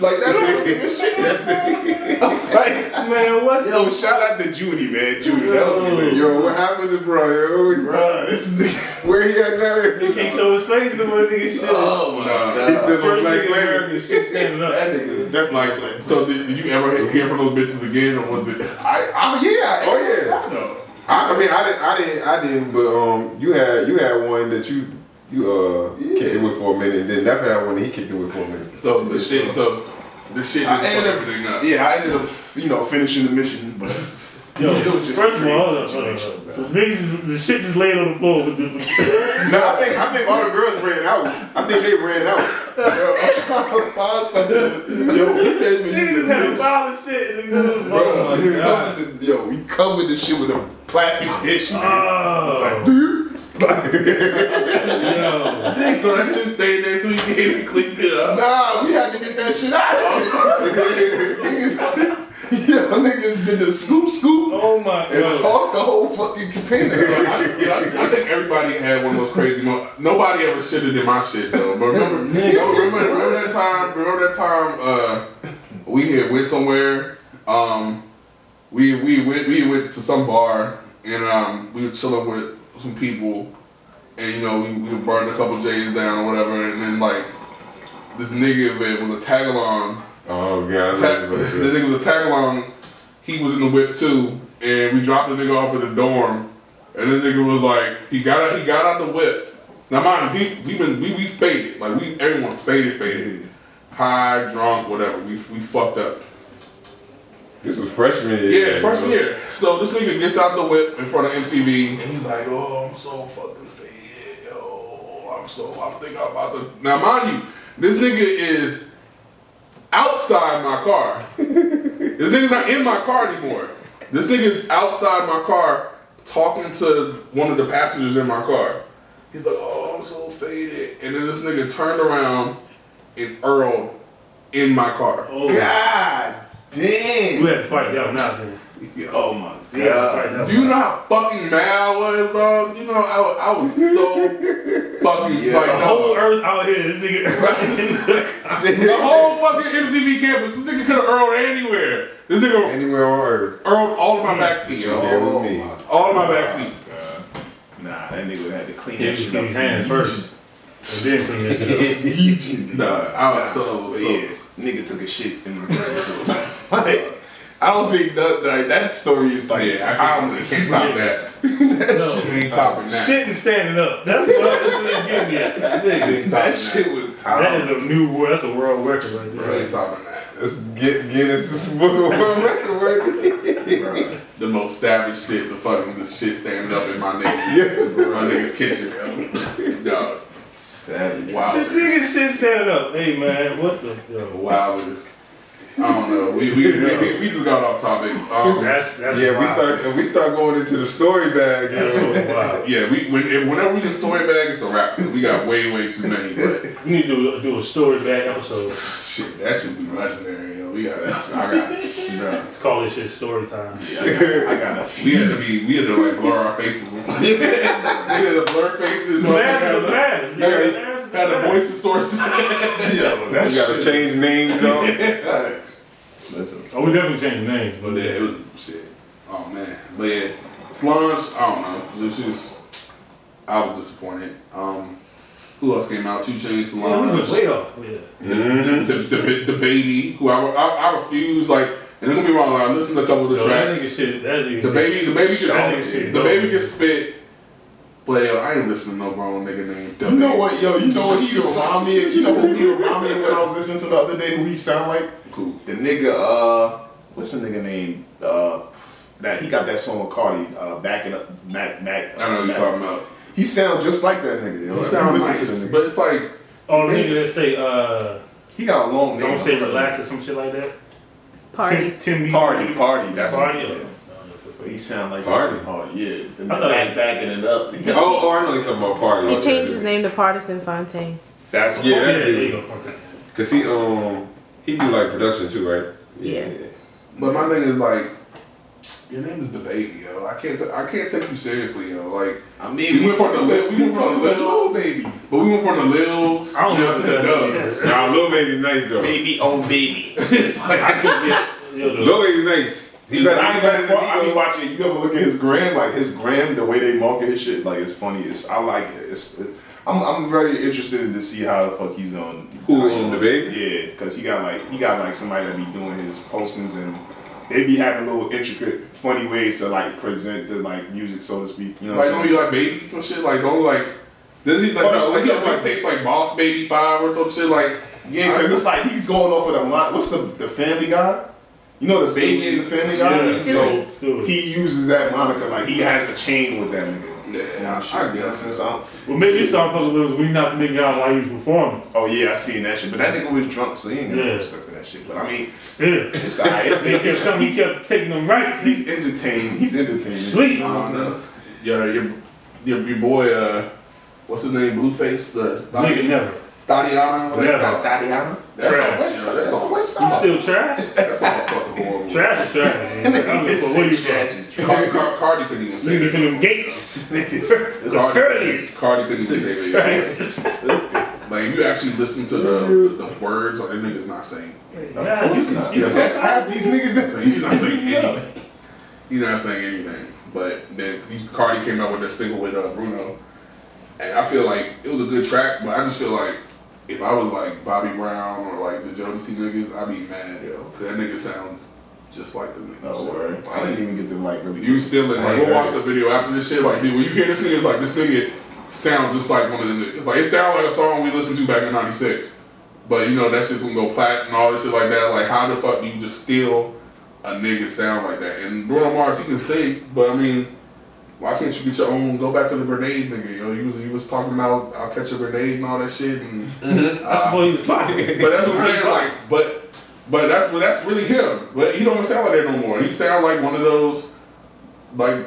like that's how nigga shit. like, Man, what? yo, shout out to Judy, man. Judy, that was hilarious. Yo, what happened to bro? Yo, Bruh, this nigga. where he at He now? can't show his face no more, nigga shit. Oh my Nah. god. He's still First black nigga man. Standing up. that nigga is definitely Like, so did, did you ever hear from those bitches again, or was it? I, I, yeah. Oh, yeah. I know. I, I mean, I didn't, I didn't, I didn't. But um, you had, you had one that you, you uh, kicked it with for a minute, and then Neff had one that he kicked it with for a minute. So the shit, so the shit I ended up, everything up. yeah, I ended up, you know, finishing the mission, but Yo, it was just first of all, hold up, hold up. So niggas just, the shit just laid on the floor with the. No, I think, I think all the girls ran out. I think they ran out. Yo, I'm trying to find something. Yo, we can't even Niggas just had a pile of shit in the middle of the Bro, Oh we covered the, yo, we covered the shit with a plastic dish. man. Oh, yo. So that shit stayed there till you came and cleaned it up. Nah, we had to get that shit out of here. niggas, did the scoop scoop Oh my and god. tossed the whole fucking container. I, yeah, I, I think everybody had one of those crazy moments. Nobody ever shitted in my shit though. But remember, remember, remember that time? Remember that time? Uh, we had went somewhere. Um, we we went we went to some bar and um, we were chilling with some people, and you know we, we burned a couple J's down or whatever, and then like this nigga that was a tag along. Oh god, Ta- know the nigga was a tag along. He was in the whip too, and we dropped the nigga off at the dorm. And the nigga was like, he got out, he got out the whip. Now mind, you, we we been we we faded, like we everyone faded, faded, high, drunk, whatever. We we fucked up. This was freshman year. Yeah, freshman year. So this nigga gets out the whip in front of MCV and he's like, "Oh, I'm so fucking faded, yo. I'm so I'm thinking about the now, mind you, this nigga is outside my car. this nigga's not in my car anymore. This nigga's outside my car talking to one of the passengers in my car. He's like, "Oh, I'm so faded," and then this nigga turned around and Earl in my car. Oh, God we had to fight that one out there. Oh my We had to fight god. that Do you one know how fucking mad I was, bro? You know, I, I was so fucking Yeah. like The no. whole earth out here, this nigga. the whole fucking MCV campus. This nigga could have earled anywhere. This nigga Anywhere on earth. earled all of my backseat, Yeah, yo. with me. All of my backseat. Nah, that nigga had to clean Yeah, that shit up. his hands first. And then clean that shit up. Nah, I was so, But so yeah, nigga took a shit in the like, I don't think that like that story is like yeah, I can't, I timeless. can't top that. No. Shit ain't topping that. Shit and standing up. That's what that's what it's getting at. Nigga, that shit was timeless. That is a new world. That's a world record right there. ain't topping that. Let's get Guinness Book of World Record. Bro. The most savage shit, the fucking the shit standing up in my niggas, Yeah. my niggas kitchen, yo. Dog, Savage. wow. This nigga shit standing up. Hey man, what the? Yo. Wowzers. I don't know. We, we, we, we just got off topic. Um, That's that's Yeah, we start if we start going into the story bag. You know, yeah, we when, whenever we do story bag, it's a wrap. 'cause We got way, way too many. But We need to do, do a story bag episode. shit, that should be legendary. Yo. We got. I got. bruh. Let's call this shit story time. I got, I got a We had to be. We had to like blur our faces. we had to blur faces. The mask is the mask. Yeah, Yeah, the mask is the Had the mask. voice distortion. Yo, we that gotta shit. change names up. Facts. Listen. Oh, we definitely changing names, But but yeah, it was shit. Oh man. But yeah, Solange. I don't know. It was just. I was disappointed. Um, who else came out? Two Chainz, yeah, we went Solange. way off. Yeah. the, the, the, the, DaBaby, who I, I, I refuse, like, and don't get me wrong, I listened to a couple of the Yo, that nigga shit. That nigga The shit. baby, the baby That nigga shit the baby gets spit, but yo, I ain't listening to no grown nigga named You know what, yo? You know what he remind me of? You know who he remind me of when I was listening to the other day? Who he sound like? Who? The nigga, uh, what's the nigga name? Uh, that he got that song with Cardi, uh, back it up, back, back. I know who you're back. talking about. He sounds just like that nigga. Yo. He You sounds listen to the nigga. but it's like, Oh, the nigga that say, uh, He got a long name. don't say relax or some shit like that. It's party. Tim, Tim Party, party. That's Party. Yeah. Oh. But he sound like Party? Party, yeah. The I back backing it up. He Oh, oh, I know you're talking about party. He Okay. changed his name to Partisan Fontaine. That's Yeah, Yeah, that there dude. go. Cause he um he do like production too, right? Yeah. but my thing is like, your name is DaBaby, yo. I can't, t- I can't take you seriously, yo. Like, I mean, We went from the lil- we went for the little baby, but we went from the Lils, I don't know know, to what the Dubs. Nah, Lil Baby's nice though. baby, oh baby. it's like, I could be. Yo, the- Lil Baby's nice. He He's better, I he ain't better gonna than front, I be Migos. watching. You ever look at his gram? Like his gram, the way they market his shit, like it's funny. It's I like it. It's, it, I'm I'm very interested in to see how the fuck he's going. Who, um, DaBaby? Yeah, because he got like he got like somebody that be doing his postings and they be having little intricate, funny ways to like present the like music, so to speak. You know, like what don't be like babies and shit. Like don't like. Does he like? Hold on, like, what he you have talking like tapes like Boss Baby Five or some shit like. yeah, because it's like he's going off of the line. What's the the Family Guy? You know the baby in the Family Guy. Yeah, Stewie. Stewie. he uses that moniker like he has a chain with that nigga. Yeah, I- shit, I you know what I'm guess. saying? So I'm- Well, maybe this song fucking was we not the nigga out while he was performing. Oh yeah, I seen that shit. But that nigga was drunk, so he ain't got Yeah. respect for that shit. But I mean, Still. it's alright. It's, He kept it's, he he's, kept taking them rights. he's entertaining. He's entertaining. Sleep. I don't know. Yeah, your your, your boy. Uh, what's his name? Blueface. The Nigga never. Thotiana. Never. Thotiana. That's Trash. all. West, that's all. West You still trash? That's all fucking horrible. Trash is trash. I don't give a fuck where you from. Car- Car- Cardi couldn't even say Nigga it. from them gates. Niggas. Cardi, Cardi couldn't even say it. Trash. Like if you actually listen to the, the, the words, like the nigga's not saying. Yeah, you can Yeah, That's half these niggas that He's not saying anything. He's not saying anything. But then these Cardi came out with a single with uh, Bruno, and I feel like it was a good track. But I just feel like if I was like Bobby Brown or like the Jodeci niggas, I'd be mad, yo, cause that nigga sound just like the niggas. No word. I didn't even get to like really. You still in, like, go watch the video after this shit. Like, dude, when you hear this nigga, it's like, this nigga sound just like one of the niggas. Like, it sound like a song we listened to back in 96. But, you know, that shit gonna go plat and all this shit like that. Like, how the fuck do you just steal a nigga sound like that. And Bruno Mars, he can say, but I mean, why can't you get your own? Go back to the grenade nigga. You know, he was he was talking about I'll catch a grenade and all that shit. And That's before he was popular. but that's what I'm saying. Like, but but that's but that's really him. But he don't sound like that no more. He sound like one of those like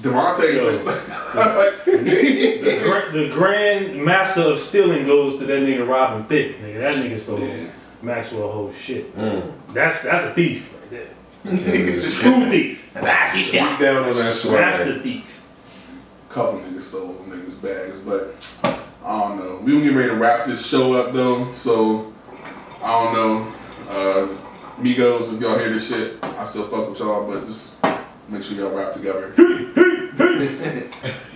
Devontae. Yo. like, The, gra- the grand master of stealing goes to that nigga Robin Thicke. Nigga, that nigga stole Yeah. Maxwell whole shit. Mm. That's that's a thief right there. Niggas True thief. Sweep down on that That's swag. the thief. Couple niggas stole niggas bags, but I don't know. We gonna get ready to wrap this show up though, so I don't know. Uh, Migos, if y'all hear this shit, I still fuck with y'all, but just make sure y'all rap together.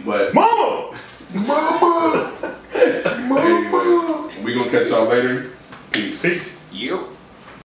but Mama! anyway, we gonna catch y'all later. Peace. Peace. Yep.